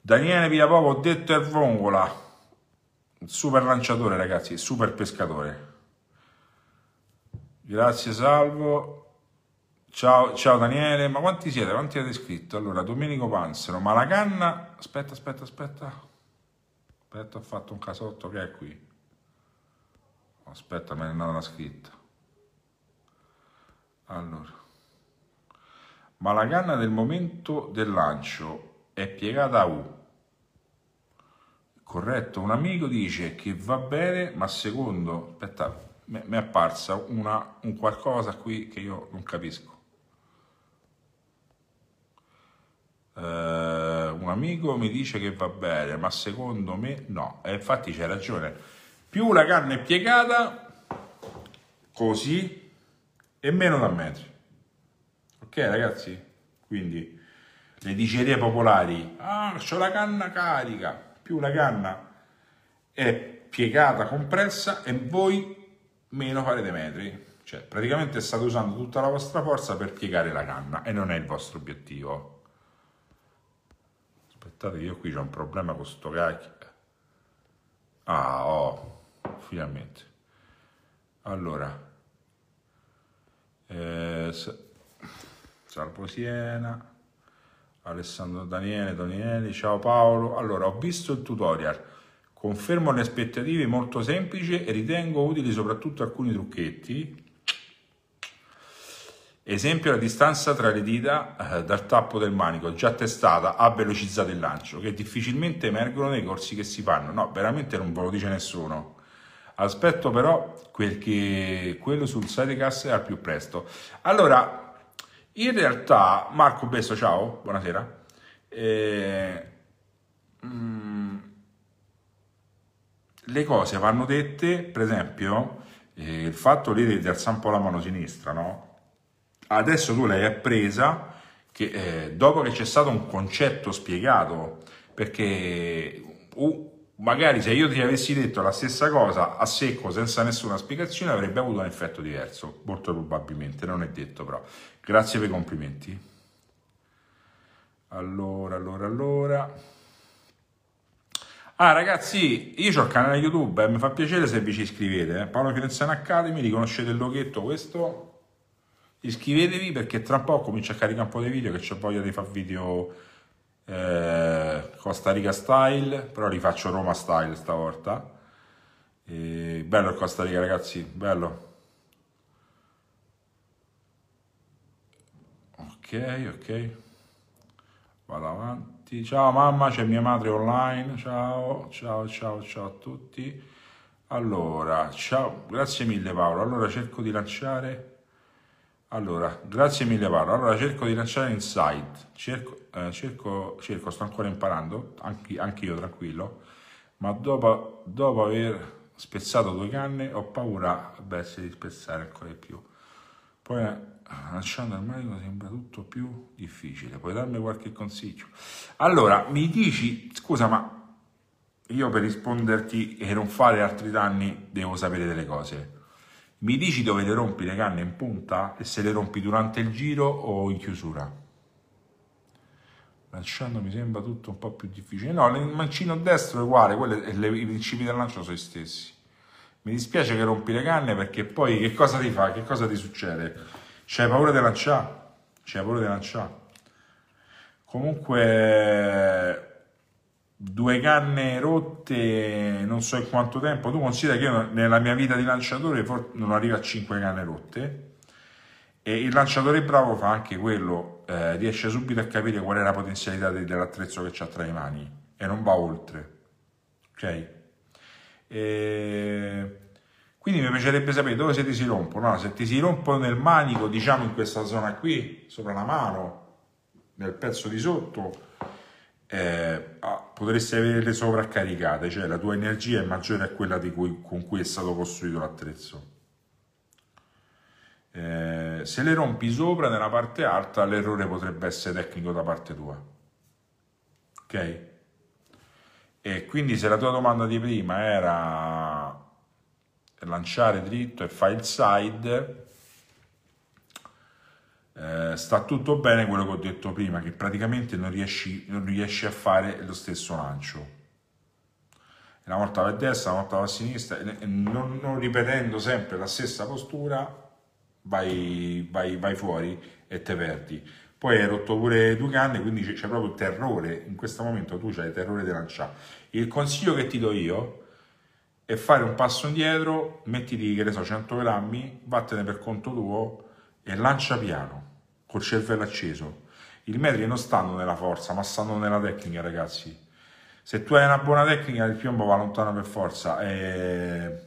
Daniele Villapovo, detto è Vongola, super lanciatore ragazzi, super pescatore. Grazie Salvo. Ciao, ciao Daniele, ma quanti siete? Quanti avete scritto? Allora, Domenico Panzero, ma la canna... Aspetta, aspetta, aspetta. Aspetta, ho fatto un casotto che è qui. Aspetta, me ne è andata una scritta. Allora. Ma la canna del momento del lancio è piegata a U. Corretto, un amico dice che va bene, ma secondo, aspetta, mi è apparsa una, un qualcosa qui che io non capisco. Uh, un amico mi dice che va bene, ma secondo me no. E infatti c'è ragione più la canna è piegata, così, e meno da metri. Ok ragazzi? Quindi le dicerie popolari, ah, c'ho la canna carica, più la canna è piegata, compressa, e voi meno farete metri. Cioè, praticamente state usando tutta la vostra forza per piegare la canna e non è il vostro obiettivo. Aspettate che io qui ho un problema con sto cacchio. Ah, oh finalmente. Allora, eh, Salvo Siena, Alessandro Daniele, Daniele, ciao Paolo. Allora, ho visto il tutorial, confermo le aspettative molto semplici e ritengo utili soprattutto alcuni trucchetti. Esempio la distanza tra le dita eh, dal tappo del manico, già testata, ha velocizzato il lancio, che difficilmente emergono nei corsi che si fanno. No, veramente non ve lo dice nessuno. Aspetto però quel che, quello sul sidecast al più presto. Allora, in realtà, Marco Besso, ciao, buonasera. Eh, mm, le cose vanno dette, per esempio, eh, il fatto lì alzare un po' la mano sinistra, no? Adesso tu l'hai appresa che eh, dopo che c'è stato un concetto spiegato, perché uh, magari se io ti avessi detto la stessa cosa a secco senza nessuna spiegazione avrebbe avuto un effetto diverso, molto probabilmente, non è detto però. Grazie per i complimenti. Allora, allora, allora. Ah ragazzi, io ho il canale YouTube, eh, mi fa piacere se vi ci iscrivete. Eh. Paolo Firenziano Academy, riconoscete il loghetto questo? Iscrivetevi perché tra poco comincio a caricare un po' di video che ho voglia di fare video eh, Costa Rica style, però li faccio Roma style stavolta. E bello il Costa Rica ragazzi, bello. Ok, ok. Vado avanti. Ciao mamma, c'è mia madre online. Ciao, ciao, ciao, ciao a tutti. Allora, ciao, grazie mille Paolo. Allora cerco di lanciare allora, grazie mille Paolo. Allora cerco di lanciare Inside, cerco, eh, cerco, cerco, sto ancora imparando, anche, anche io tranquillo, ma dopo, dopo, aver spezzato due canne ho paura beh, di spezzare ancora di più. Poi eh, lanciando il manico sembra tutto più difficile, puoi darmi qualche consiglio? Allora, mi dici, scusa ma io per risponderti e non fare altri danni devo sapere delle cose mi dici dove le rompi le canne in punta e se le rompi durante il giro o in chiusura? Lanciando mi sembra tutto un po' più difficile. No, il mancino destro è uguale, quelle, le, i principi del lancio sono gli stessi. Mi dispiace che rompi le canne perché poi che cosa ti fa? Che cosa ti succede? C'hai paura di lanciare? C'hai paura di lanciare? Comunque due canne rotte non so in quanto tempo. Tu considera che io nella mia vita di lanciatore non arrivo a 5 canne rotte. E il lanciatore bravo fa anche quello eh, riesce subito a capire qual è la potenzialità dell'attrezzo che c'ha tra le mani e non va oltre ok? E... quindi mi piacerebbe sapere dove se ti si rompono. No, se ti si rompono nel manico diciamo in questa zona qui sopra la mano nel pezzo di sotto eh, potresti averle sovraccaricate, cioè la tua energia è maggiore a quella cui, con cui è stato costruito l'attrezzo. Eh, se le rompi sopra nella parte alta, l'errore potrebbe essere tecnico da parte tua. Ok? E quindi se la tua domanda di prima era lanciare dritto e fare il side, eh, sta tutto bene quello che ho detto prima, che praticamente non riesci, non riesci a fare lo stesso lancio. Una volta va a destra, una volta va a sinistra, e non, non ripetendo sempre la stessa postura, vai, vai, vai fuori e te perdi. Poi hai rotto pure due canne, quindi c'è proprio terrore, in questo momento tu c'hai terrore di lanciare. Il consiglio che ti do io è fare un passo indietro, mettiti, che ne so, 100 grammi, vattene per conto tuo, e lancia piano, col cervello acceso. I metri non stanno nella forza, ma stanno nella tecnica, ragazzi. Se tu hai una buona tecnica, il piombo va lontano per forza, è,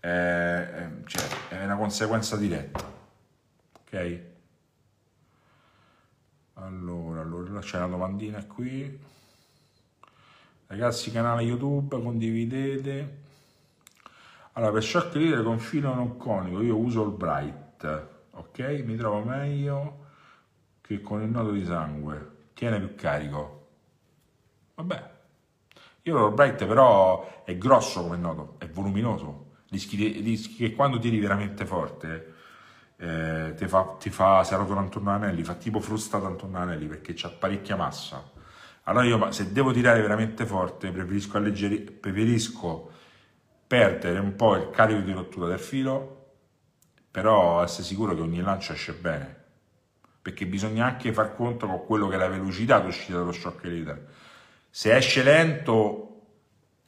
è, cioè, è una conseguenza diretta. Ok? Allora, allora c'è una domandina qui. Ragazzi, canale YouTube, condividete. Allora, per shock leader con filo non conico, io uso il Bright ok? Mi trovo meglio che con il nodo di sangue, tiene più carico. Vabbè, io l'ho bright però è grosso come nodo, è voluminoso, rischi, rischi che quando tiri veramente forte eh, ti, fa, ti fa, si arrotola intorno all'anelli, fa tipo frustata intorno all'anelli perché c'ha parecchia massa. Allora io se devo tirare veramente forte preferisco, preferisco perdere un po' il carico di rottura del filo però essere sicuro che ogni lancio esce bene. Perché bisogna anche far conto con quello che è la velocità d'uscita dello shock leader. Se esce lento,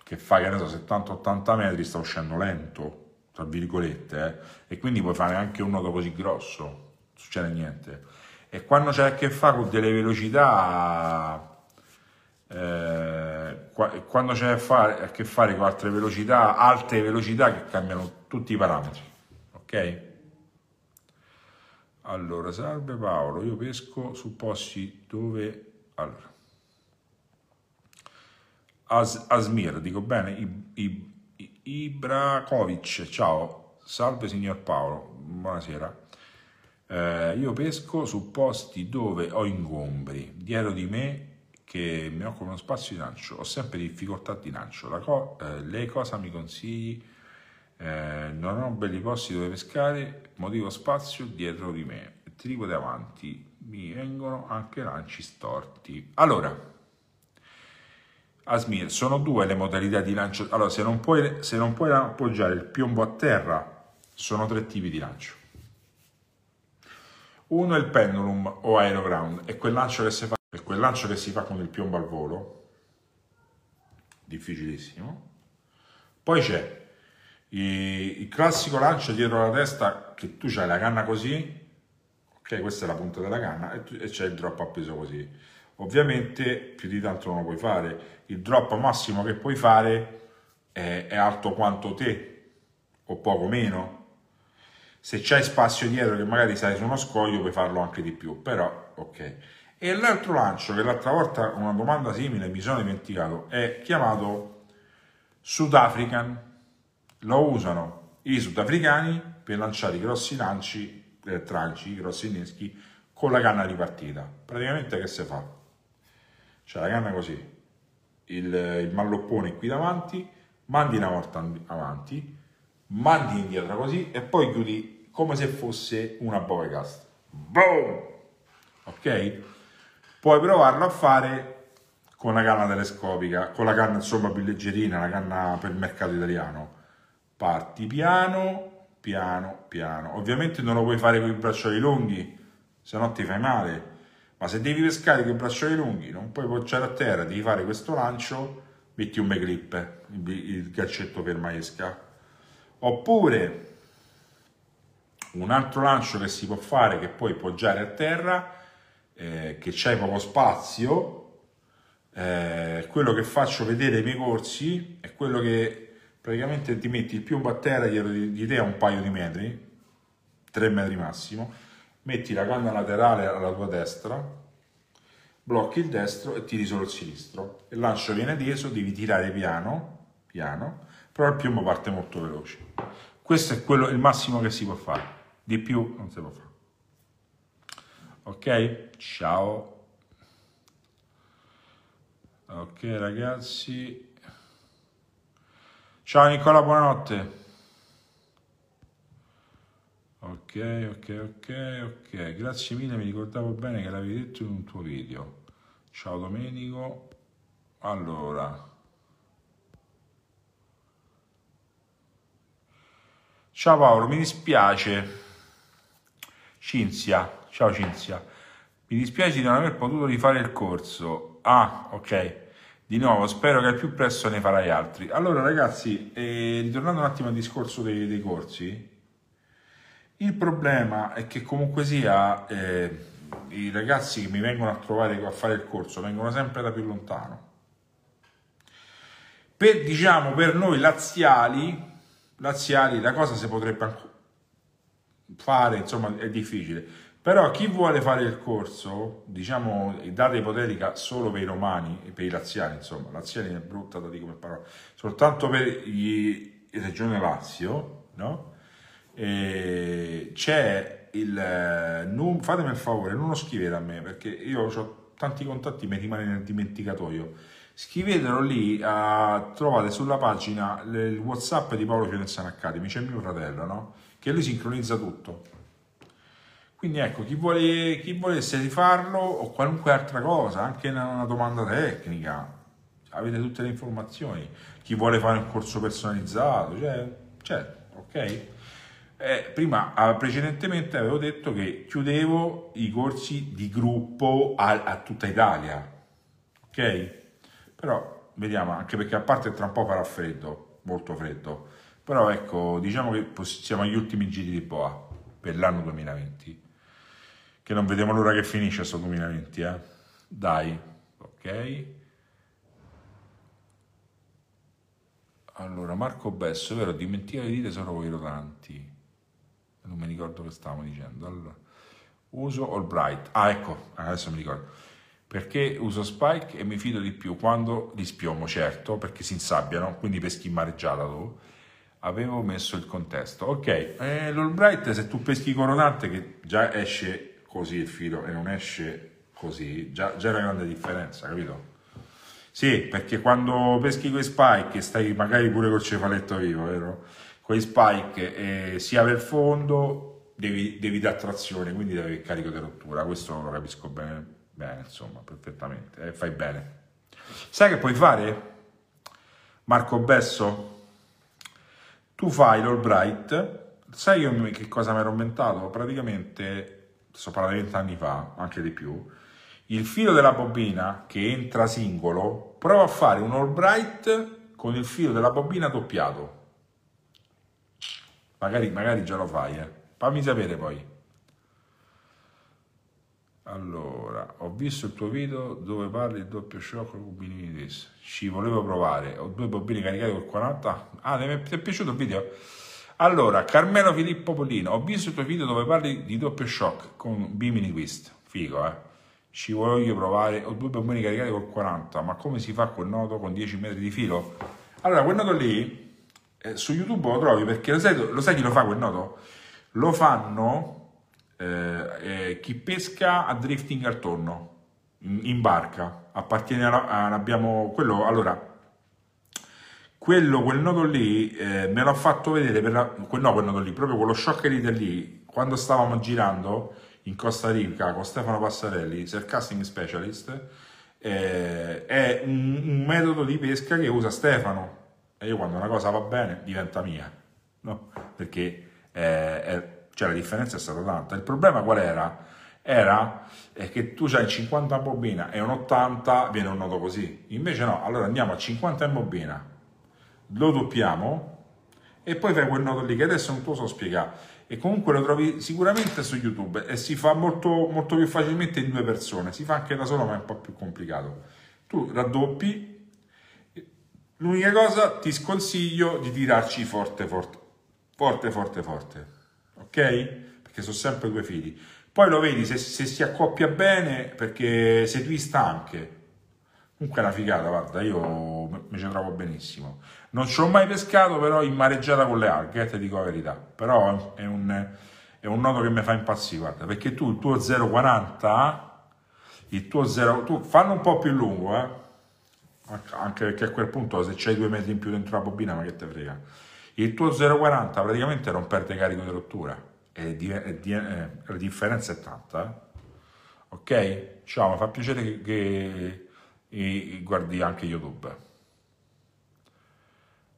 che fa che ne so, 70-80 metri, sta uscendo lento, tra virgolette, eh? e quindi puoi fare anche un nodo così grosso, non succede niente. E quando c'è a che fare con delle velocità, eh, quando c'è a che fare con altre velocità, alte velocità che cambiano tutti i parametri, ok? Allora, salve Paolo, io pesco su posti dove... Allora, As, Asmir, dico bene, I, I, Ibrakovic, ciao, salve signor Paolo, buonasera. Eh, io pesco su posti dove ho ingombri, dietro di me che mi occupano spazio di lancio, ho sempre difficoltà di lancio. Co- eh, lei cosa mi consigli? Eh, non ho belli posti dove pescare, motivo spazio dietro di me, tripo davanti, mi vengono anche lanci storti. Allora, Asmir, sono due le modalità di lancio. Allora, se non, puoi, se non puoi appoggiare il piombo a terra, sono tre tipi di lancio. Uno è il pendulum o aeroground, è quel lancio che si fa, quel lancio che si fa con il piombo al volo, difficilissimo. Poi c'è il classico lancio dietro la testa che tu hai la canna così, ok, questa è la punta della canna, e c'è il drop appeso così Ovviamente più di tanto non lo puoi fare, il drop massimo che puoi fare è, è alto quanto te o poco meno. Se c'hai spazio dietro che magari stai su uno scoglio puoi farlo anche di più, però ok. E l'altro lancio, che l'altra volta una domanda simile mi sono dimenticato, è chiamato Sudafrican. Lo usano i sudafricani per lanciare i grossi lanci, eh, tranci, i grossi inneschi con la canna ripartita. Praticamente che si fa? C'è la canna così, il, il malloppone qui davanti, mandi una volta avanti, mandi indietro così e poi chiudi come se fosse una bovecast. Boom! Ok? Puoi provarlo a fare con la canna telescopica, con la canna insomma più leggerina, la canna per il mercato italiano. Parti piano, piano, piano. Ovviamente non lo puoi fare con i braccioli lunghi, se no ti fai male ma se devi pescare con i braccioli lunghi, non puoi poggiare a terra, devi fare questo lancio, metti un clip, il, gaccetto per maesca. Oppure un altro lancio che si può fare che puoi poggiare a terra, eh, che c'hai poco spazio, eh, quello che faccio vedere ai miei corsi è quello che praticamente ti metti il piombo a terra dietro di, te a un paio di metri, 3 metri massimo, metti la canna laterale alla tua destra, blocchi il destro e tiri solo il sinistro. Il lancio viene teso, devi tirare piano, piano, però il piombo parte molto veloce. Questo è quello, il massimo che si può fare, di più non si può fare. Ok? Ciao. Ok ragazzi. Ciao Nicola, buonanotte. Ok, ok, ok, ok. Grazie mille, mi ricordavo bene che l'avevi detto in un tuo video. Ciao Domenico. Allora. Ciao Paolo, mi dispiace. Cinzia, ciao Cinzia. Mi dispiace di non aver potuto rifare il corso. Ah, ok. Di nuovo, spero che al più presto ne farai altri. Allora ragazzi, eh, ritornando un attimo al discorso dei, dei corsi, il problema è che comunque sia eh, i ragazzi che mi vengono a trovare a fare il corso vengono sempre da più lontano. Per, diciamo, per noi laziali, laziali la cosa si potrebbe fare, insomma, è difficile. Però chi vuole fare il corso, diciamo, data ipotetica solo per i romani e per i laziali, insomma, laziali è brutta da dire come parola, soltanto per i regione Lazio, no? c'è il non, fatemi il favore non lo scrivete a me perché io ho tanti contatti mi rimane nel dimenticatoio scrivetelo lì uh, trovate sulla pagina il whatsapp di Paolo Fiorenzano Academy c'è mio fratello no? che lui sincronizza tutto quindi ecco chi, vuole, chi volesse rifarlo o qualunque altra cosa anche una domanda tecnica avete tutte le informazioni. Chi vuole fare un corso personalizzato cioè, cioè ok? Eh, prima, ah, precedentemente avevo detto che chiudevo i corsi di gruppo a, a tutta Italia, ok? Però vediamo, anche perché a parte tra un po' farà freddo, molto freddo, però ecco, diciamo che siamo agli ultimi giri di Boa per l'anno 2020, che non vediamo l'ora che finisce questo 2020, eh? Dai, ok? Allora, Marco Besso, è vero, dimentica di dire sono voi rotanti non mi ricordo che stavamo dicendo. Allora, uso Albright. Ah, ecco, adesso mi ricordo. Perché uso Spike e mi fido di più quando li spiomo, certo, perché si insabbiano, quindi peschi in mareggiata tu. Avevo messo il contesto. Ok, eh, l'Albright se tu peschi con rotante che già esce così il filo e non esce così, già, già è una grande differenza, capito? Sì, perché quando peschi con spike stai magari pure col cefaletto vivo, vero? con i spike eh, si apre il fondo, devi, devi dare trazione, quindi devi avere carico di rottura. Questo lo capisco bene, bene insomma, perfettamente. Eh, fai bene. Sai che puoi fare? Marco Besso? Tu fai l'Albright, sai io che cosa mi ero inventato? Praticamente, sto parlando di 20 anni fa, anche di più, il filo della bobina che entra singolo, prova a fare un Albright con il filo della bobina doppiato Magari, magari già lo fai, eh. Fammi sapere poi. Allora, ho visto il tuo video dove parli del doppio shock con bobini di Ci volevo provare. Ho due bobini caricati col 40. Ah, ti è piaciuto il video? Allora, Carmelo Filippo Pollino, ho visto il tuo video dove parli di doppio shock con Bimini Twist. Figo, eh? Ci voglio provare. Ho due bobini caricati col 40. Ma come si fa quel nodo con 10 metri di filo? Allora, quel nodo lì eh, su YouTube lo trovi perché lo sai, lo sai, chi lo fa quel noto? Lo fanno eh, eh, chi pesca a drifting al tonno in, in barca. Appartiene alla, abbiamo quello allora. Quello, quel nodo lì eh, me l'ho fatto vedere per la, quel, no, quel nodo lì, proprio quello shock leader lì, quando stavamo girando in Costa Rica con Stefano Passarelli, Surcasting Specialist, eh, è un, un, metodo di pesca che usa Stefano e io quando una cosa va bene diventa mia, no? Perché eh, è, cioè la differenza è stata tanta. Il problema qual era? Era eh, che tu hai 50 in bobina e un 80 viene un nodo così. Invece no, allora andiamo a 50 in bobina, lo doppiamo e poi fai quel nodo lì che adesso non te lo so spiegare. E comunque lo trovi sicuramente su YouTube e si fa molto, molto più facilmente in due persone. Si fa anche da solo, ma è un po' più complicato. Tu raddoppi L'unica cosa ti sconsiglio di tirarci forte, forte, forte, forte, forte, ok? Perché sono sempre due fili. Poi lo vedi se, se si accoppia bene perché si twista anche. Comunque è una figata, guarda, io mi ci trovo benissimo. Non ci ho mai pescato, però in mareggiata con le alghe, eh, ti dico la verità. Però è un, è un nodo che mi fa impazzire, guarda, perché tu il tuo 0,40, il tuo 0, tu fanno un po' più lungo, eh? anche perché a quel punto se c'hai due metri in più dentro la bobina ma che te frega il tuo 0,40 praticamente non perde carico di rottura e di, e di, eh, la differenza è tanta eh? ok? ciao mi fa piacere che, che, che guardi anche youtube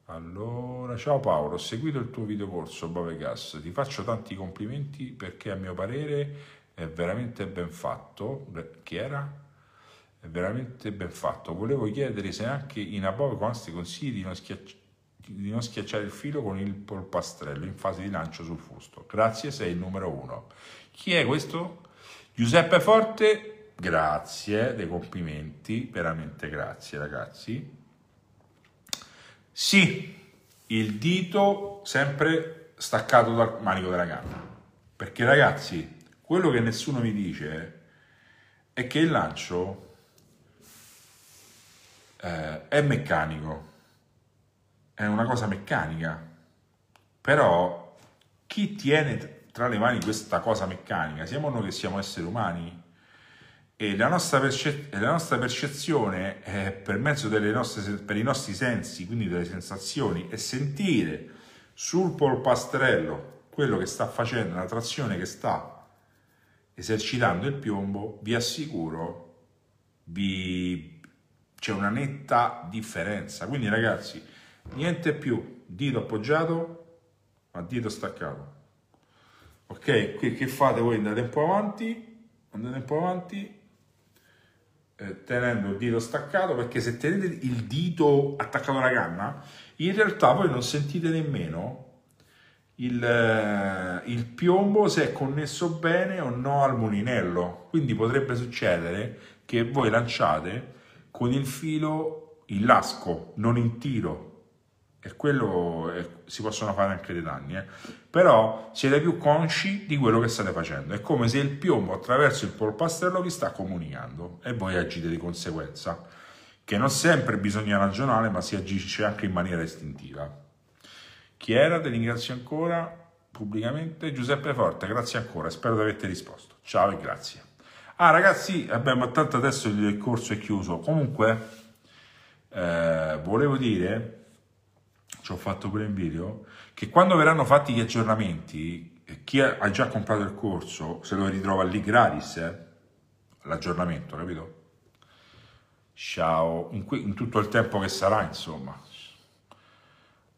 allora, ciao Paolo, ho seguito il tuo videocorso Bovegas, ti faccio tanti complimenti perché a mio parere è veramente ben fatto. Chi era? è veramente ben fatto. Volevo chiedere se anche in Above consti consigli di non, schiacci- di non schiacciare il filo con il polpastrello in fase di lancio sul fusto. Grazie, sei il numero uno. Chi è questo? Giuseppe Forte, grazie dei complimenti, veramente grazie ragazzi. Sì, il dito sempre staccato dal manico della canna. Perché ragazzi, quello che nessuno mi dice è che il lancio eh, è meccanico, è una cosa meccanica, però chi tiene tra le mani questa cosa meccanica? Siamo noi che siamo esseri umani e la nostra, perce- la nostra percezione è per mezzo delle nostre, per i nostri sensi, quindi delle sensazioni, e sentire sul polpastrello quello che sta facendo, la trazione che sta esercitando il piombo, vi assicuro, vi, c'è una netta differenza. Quindi ragazzi, niente più dito appoggiato, ma dito staccato. Ok, che fate voi? Andate un po' avanti, andate un po' avanti, eh, tenendo il dito staccato, perché se tenete il dito attaccato alla canna, in realtà voi non sentite nemmeno il, eh, il, piombo se è connesso bene o no al mulinello. Quindi potrebbe succedere che voi lanciate con il filo in lasco, non in tiro. E quello è, si possono fare anche dei danni. Eh. Però siete più consci di quello che state facendo. È come se il piombo attraverso il polpastrello vi sta comunicando e voi agite di conseguenza. Che non sempre bisogna ragionare, ma si agisce anche in maniera istintiva. Chi era? Ti ringrazio ancora pubblicamente. Giuseppe Forte, grazie ancora, spero di averti risposto. Ciao e grazie. Ah ragazzi, ma tanto adesso il corso è chiuso. Comunque, eh, volevo dire, ci ho fatto pure in video, che quando verranno fatti gli aggiornamenti, chi ha già comprato il corso se lo ritrova lì gratis, eh? l'aggiornamento, capito? Ciao, in, in tutto il tempo che sarà, insomma.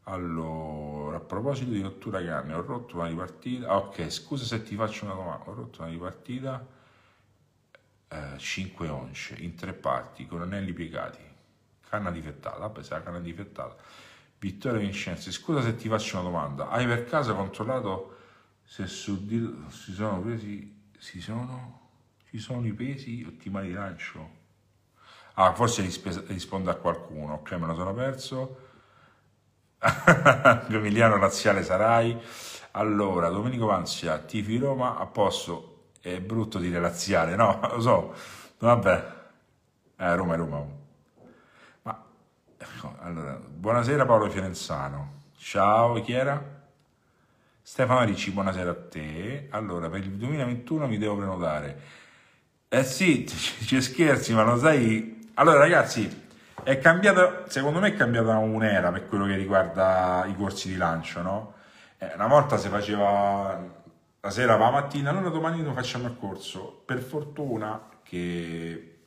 Allora, a proposito di rottura canne, ho rotto una ripartita. Ok, scusa se ti faccio una domanda. Ho rotto una ripartita eh, 5 once in tre parti con anelli piegati. Canna difettata, vabbè, se la canna difettata. Vittorio Vincenzi, scusa se ti faccio una domanda. Hai per caso controllato se sul dito si sono presi, si sono, ci sono i pesi ottimali di lancio? Ah, forse risponde a qualcuno, ok, me lo sono perso. Emiliano Razziale Sarai. Allora, Domenico Vanzia, Tifi Roma, a posto, è brutto dire razziale, no, lo so, vabbè, eh, Roma è Roma. Allora, buonasera Paolo Fiorenzano, ciao, chi era? Stefano Ricci, buonasera a te. Allora, per il 2021 mi devo prenotare. Eh sì, ci scherzi, ma lo sai... Allora ragazzi, è cambiata, secondo me è cambiata un'era per quello che riguarda i corsi di lancio, no? Eh, una volta si faceva la sera la mattina, allora domani non facciamo il corso. Per fortuna che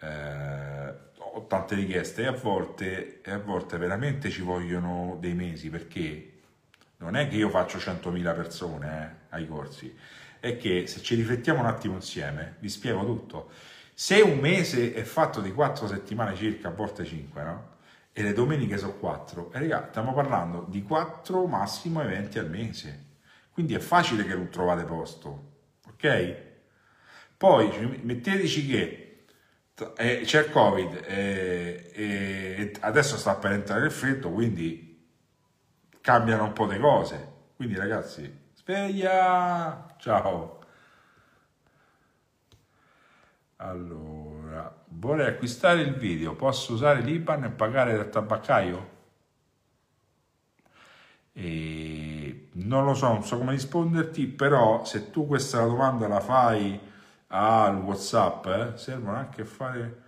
eh, ho tante richieste e a, volte, e a volte veramente ci vogliono dei mesi perché non è che io faccio 100.000 persone eh, ai corsi, è che se ci riflettiamo un attimo insieme vi spiego tutto se un mese è fatto di quattro settimane circa, a volte cinque, no? E le domeniche sono quattro, e raga, stiamo parlando di quattro massimo eventi al mese. Quindi è facile che non trovate posto, ok? Poi metteteci che eh, c'è il covid e, e adesso sta per entrare il freddo, quindi cambiano un po' le cose. Quindi ragazzi, sveglia! Ciao! Allora, vorrei acquistare il video, posso usare l'IBAN e pagare dal tabaccaio? E non lo so, non so come risponderti, però se tu questa domanda la fai al WhatsApp, eh, servono anche a fare...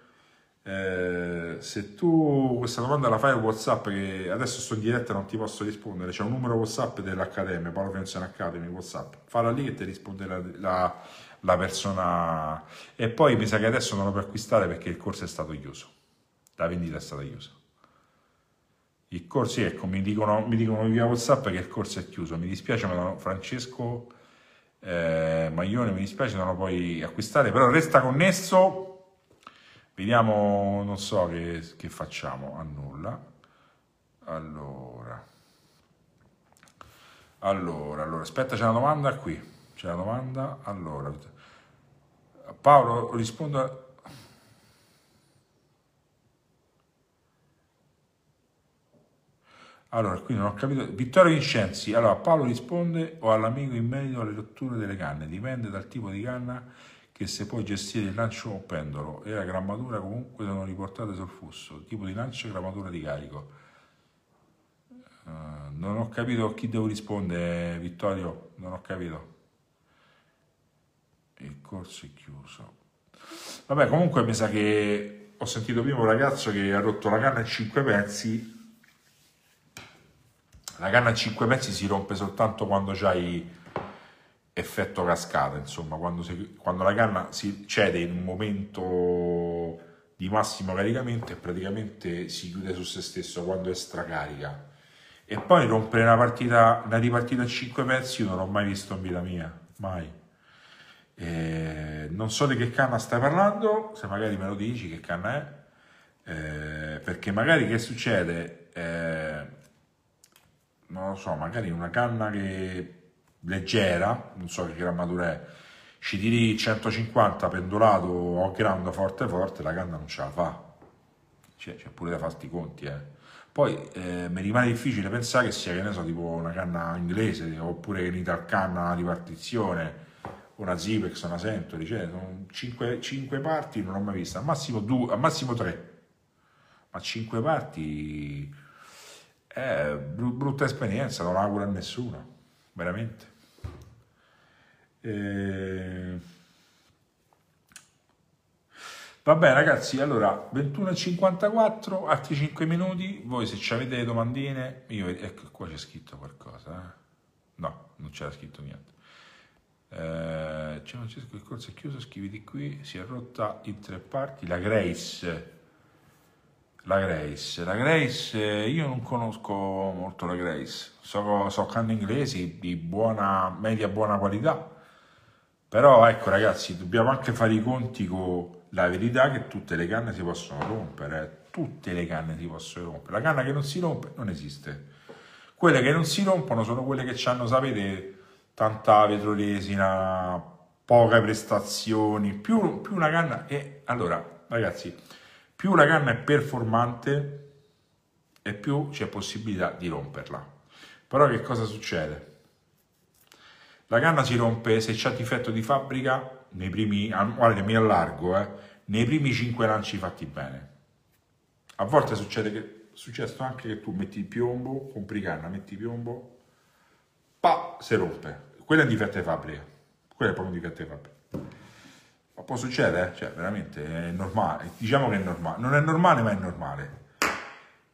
Eh, se tu questa domanda la fai al WhatsApp, che adesso sto in diretta non ti posso rispondere, c'è un numero WhatsApp dell'Accademia, Paolo Firenziano Academy, WhatsApp, falla lì e ti risponde la, la la persona... E poi mi sa che adesso non lo puoi acquistare perché il corso è stato chiuso, la vendita è stata chiusa. Il corso, ecco, mi dicono, mi dicono via WhatsApp che il corso è chiuso, mi dispiace, ma Francesco eh, Maglione, mi dispiace, non lo puoi acquistare, però resta connesso, vediamo, non so che, che facciamo, a nulla. Allora, allora, allora, aspetta, c'è una domanda qui. C'è la domanda? Allora, Paolo risponda. Allora, qui non ho capito. Vittorio Vincenzi. Allora, Paolo risponde o all'amico in merito alle rotture delle canne. Dipende dal tipo di canna che se puoi gestire il lancio o pendolo e la grammatura comunque sono riportate sul flusso. Tipo di lancio e grammatura di carico. Uh, non ho capito a chi devo rispondere, Vittorio. Non ho capito il corso è chiuso. Vabbè, comunque mi sa che ho sentito prima un ragazzo che ha rotto la canna in 5 pezzi. La canna in 5 pezzi si rompe soltanto quando c'hai effetto cascata, insomma, quando, si, quando la canna si cede in un momento di massimo caricamento e praticamente si chiude su se stesso quando è stracarica E poi rompere una partita, una ripartita a 5 pezzi, io non l'ho mai visto in vita mia, mai. Eh, non so di che canna stai parlando, se magari me lo dici che canna è, eh, perché magari che succede, eh, non lo so, magari una canna che leggera, non so che grammatura è, ci tiri 150 pendolato o grande forte forte, la canna non ce la fa. Cioè, c'è pure da farti i conti, eh. Poi eh, mi rimane difficile pensare che sia, che ne so, tipo una canna inglese, oppure in Italcanna una ripartizione, una Zipex, una Century, cioè sono 5, 5 parti non ho mai visto, al massimo, due, al massimo 3, ma 5 parti è brutta esperienza, non auguro a nessuno, veramente. E... Vabbè ragazzi, allora 21.54, altri 5 minuti, voi se avete domandine, io, ecco qua c'è scritto qualcosa, eh? no, non c'era scritto niente. Eh, c'è Francesco, il corso è chiuso, scrivi di qui, si è rotta in tre parti, la Grace, la Grace, la Grace, io non conosco molto la Grace, so, so canne inglesi di buona, media buona qualità, però ecco ragazzi, dobbiamo anche fare i conti con la verità che tutte le canne si possono rompere, tutte le canne si possono rompere. La canna che non si rompe non esiste. Quelle che non si rompono sono quelle che hanno, sapete, tanta vetroresina, poche prestazioni, più, più una canna... E allora, ragazzi, più la canna è performante e più c'è possibilità di romperla. Però che cosa succede? La canna si rompe se c'è difetto di fabbrica nei primi, guarda mi allargo, eh, nei primi 5 lanci fatti bene. A volte succede che, successo anche che tu metti piombo, compri canna, metti piombo, pa, si rompe. Quello è un difetto di fabbrica, quello è proprio un difetto di fabbrica. Ma può succedere, cioè veramente è normale, diciamo che è normale, non è normale ma è normale.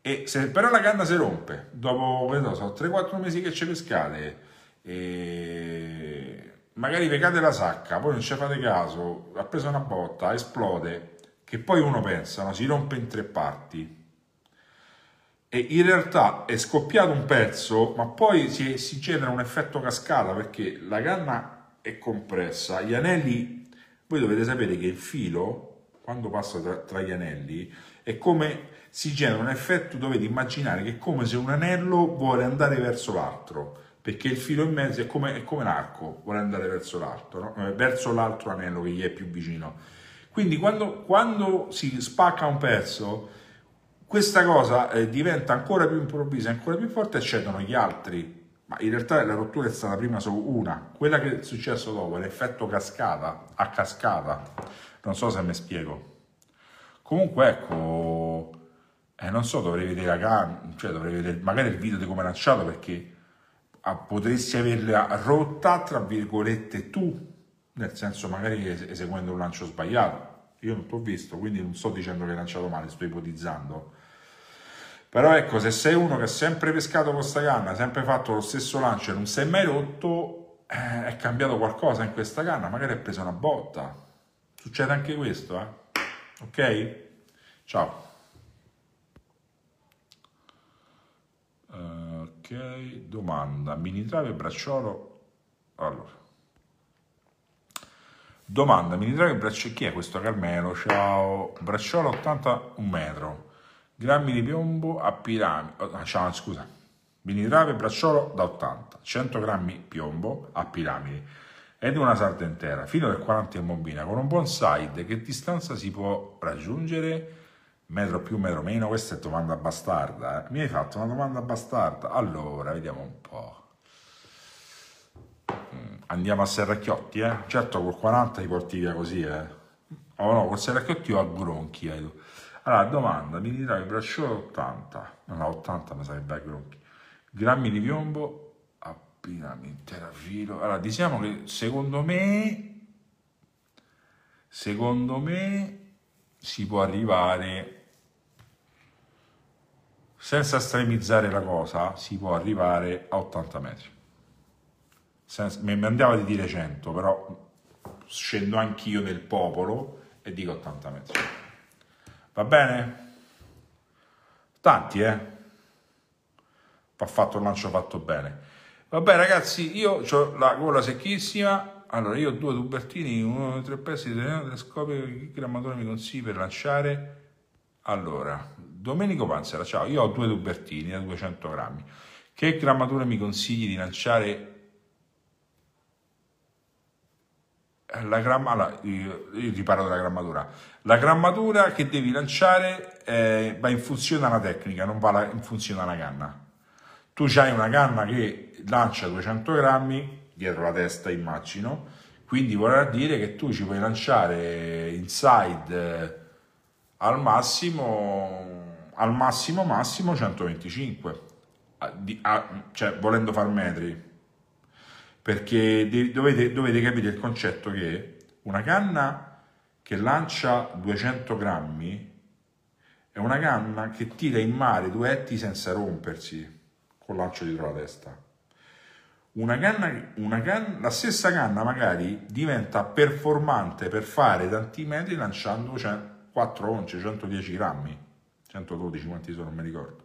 E se però la canna si rompe, dopo, so, 3-4 mesi che ci pescate, e magari vi cade la sacca, poi non ci fate caso, ha preso una botta, esplode, che poi uno pensa, no? si rompe in tre parti. E in realtà è scoppiato un pezzo, ma poi si, si genera un effetto cascata perché la canna è compressa, gli anelli, voi dovete sapere che il filo, quando passa tra, tra gli anelli, è come si genera un effetto, dovete immaginare che è come se un anello vuole andare verso l'altro perché il filo in mezzo è come, è come l'arco, vuole andare verso l'alto, no? Eh, verso l'altro anello che gli è più vicino. Quindi quando, quando si spacca un pezzo, questa cosa eh, diventa ancora più improvvisa, ancora più forte e cedono gli altri. Ma in realtà la rottura è stata prima solo una, quella che è successo dopo, l'effetto cascata, a cascata. Non so se mi spiego. Comunque ecco, eh, non so, dovrei vedere la cioè dovrei vedere magari il video di come è lanciato perché potresti averla rotta, tra virgolette, tu, nel senso magari eseguendo un lancio sbagliato. Io non ti ho visto, quindi non sto dicendo che hai lanciato male, sto ipotizzando. Però ecco, se sei uno che ha sempre pescato con questa canna, sempre fatto lo stesso lancio e non è mai rotto, eh, è cambiato qualcosa in questa canna, magari hai preso una botta. Succede anche questo, eh? Ok? Ciao. ok domanda mini trave bracciolo allora domanda mini trave bracciolo chi è questo Carmelo ciao bracciolo 80 un metro grammi di piombo a piramide oh, ciao scusa mini trave bracciolo da 80 100 grammi piombo a piramidi ed una sarda intera fino del 40 in bombina con un buon side che distanza si può raggiungere metro più, metro meno, questa è domanda bastarda. Eh? Mi hai fatto una domanda bastarda? Allora, vediamo un po'. Mm, andiamo a Serracchiotti, eh? Certo, col 40 ti porti via così, eh? Oh no, col Serracchiotti o a Gronchi, eh? Allora, domanda, mi dirai bracciolo 80, non no, 80 mi sarebbe a Gronchi. Grammi di piombo, abbinami intera filo. Allora, diciamo che secondo me, secondo me si può arrivare senza estremizzare la cosa, si può arrivare a 80 metri. Senza, mi andava di dire 100, però scendo anch'io nel popolo e dico 80 metri. Va bene? Tanti, eh? va fatto il lancio fatto bene. Vabbè ragazzi, io ho la gola secchissima, allora io ho due tubertini, uno tre pezzi di telescopio, che grammatura mi consigli per lanciare? Allora, Domenico Panzera, ciao, io ho due tubertini da 200 grammi, che grammatura mi consigli di lanciare la gramma, allora, io, io ti parlo della grammatura. La grammatura che devi lanciare eh, va in funzione alla tecnica, non va in funzione alla canna. Tu hai una canna che lancia 200 grammi dietro la testa, immagino, quindi vorrà dire che tu ci puoi lanciare inside eh, al massimo, al massimo massimo 125, cioè volendo far metri perché dovete, dovete capire il concetto che una canna che lancia 200 grammi è una canna che tira in mare duetti senza rompersi col lancio dietro la testa. Una canna, una canna, la stessa canna magari diventa performante per fare tanti metri lanciando 4 once, 110 grammi, 112 quanti sono, non mi ricordo,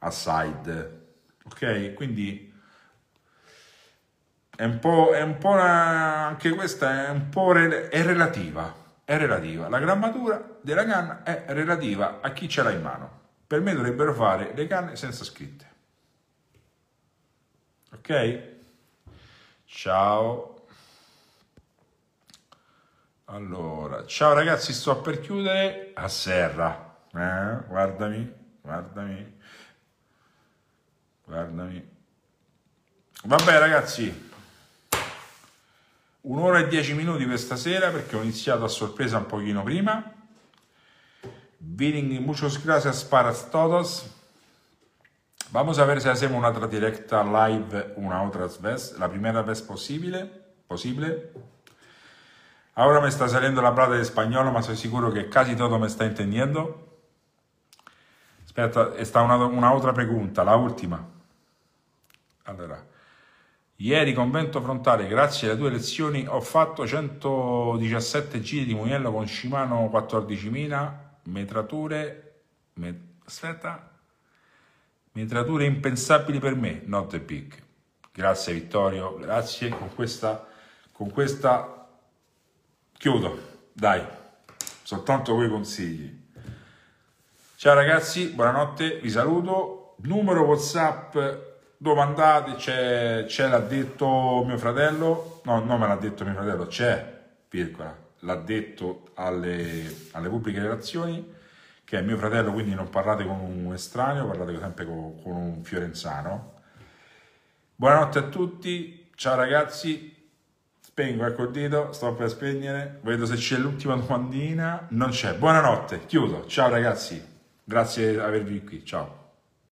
a side. Ok? Quindi è un po', è un po una, anche questa è un po' re, è relativa, è relativa. La grammatura della canna è relativa a chi ce l'ha in mano. Per me dovrebbero fare le canne senza scritte. Ok? Ciao. Allora, ciao ragazzi, sto per chiudere a serra. Eh, guardami, guardami. Guardami. Vabbè ragazzi, un'ora e dieci minuti questa sera perché ho iniziato a sorpresa un pochino prima. Vienen muchos gracias para todos. Vamos a ver si hacemos una otra directa live una vez, la primera vez posible, posible. Ahora me está saliendo la plata de español, ma soy sicuro que casi todo me está entendiendo. Aspetta, está una, una otra pregunta, la ultima. Allora, Ieri convento frontale, grazie alle tue lezioni, ho fatto 117 giri di Mugello con Shimano 14.000, metrature, met, aspetta, metrature impensabili per me, not the big. Grazie Vittorio, grazie, con questa, con questa chiudo, dai, soltanto quei consigli. Ciao ragazzi, buonanotte, vi saluto, numero Whatsapp domandate, c'è, c'è l'ha detto mio fratello, no, non me l'ha detto mio fratello, c'è, virgola, l'ha detto alle, alle pubbliche relazioni, che è mio fratello, quindi non parlate con un estraneo, parlate sempre con, con un fiorenzano. Buonanotte a tutti, ciao ragazzi, spengo ecco il dito, sto per spegnere, vedo se c'è l'ultima domandina, non c'è, buonanotte, chiudo, ciao ragazzi, grazie di avervi qui, ciao.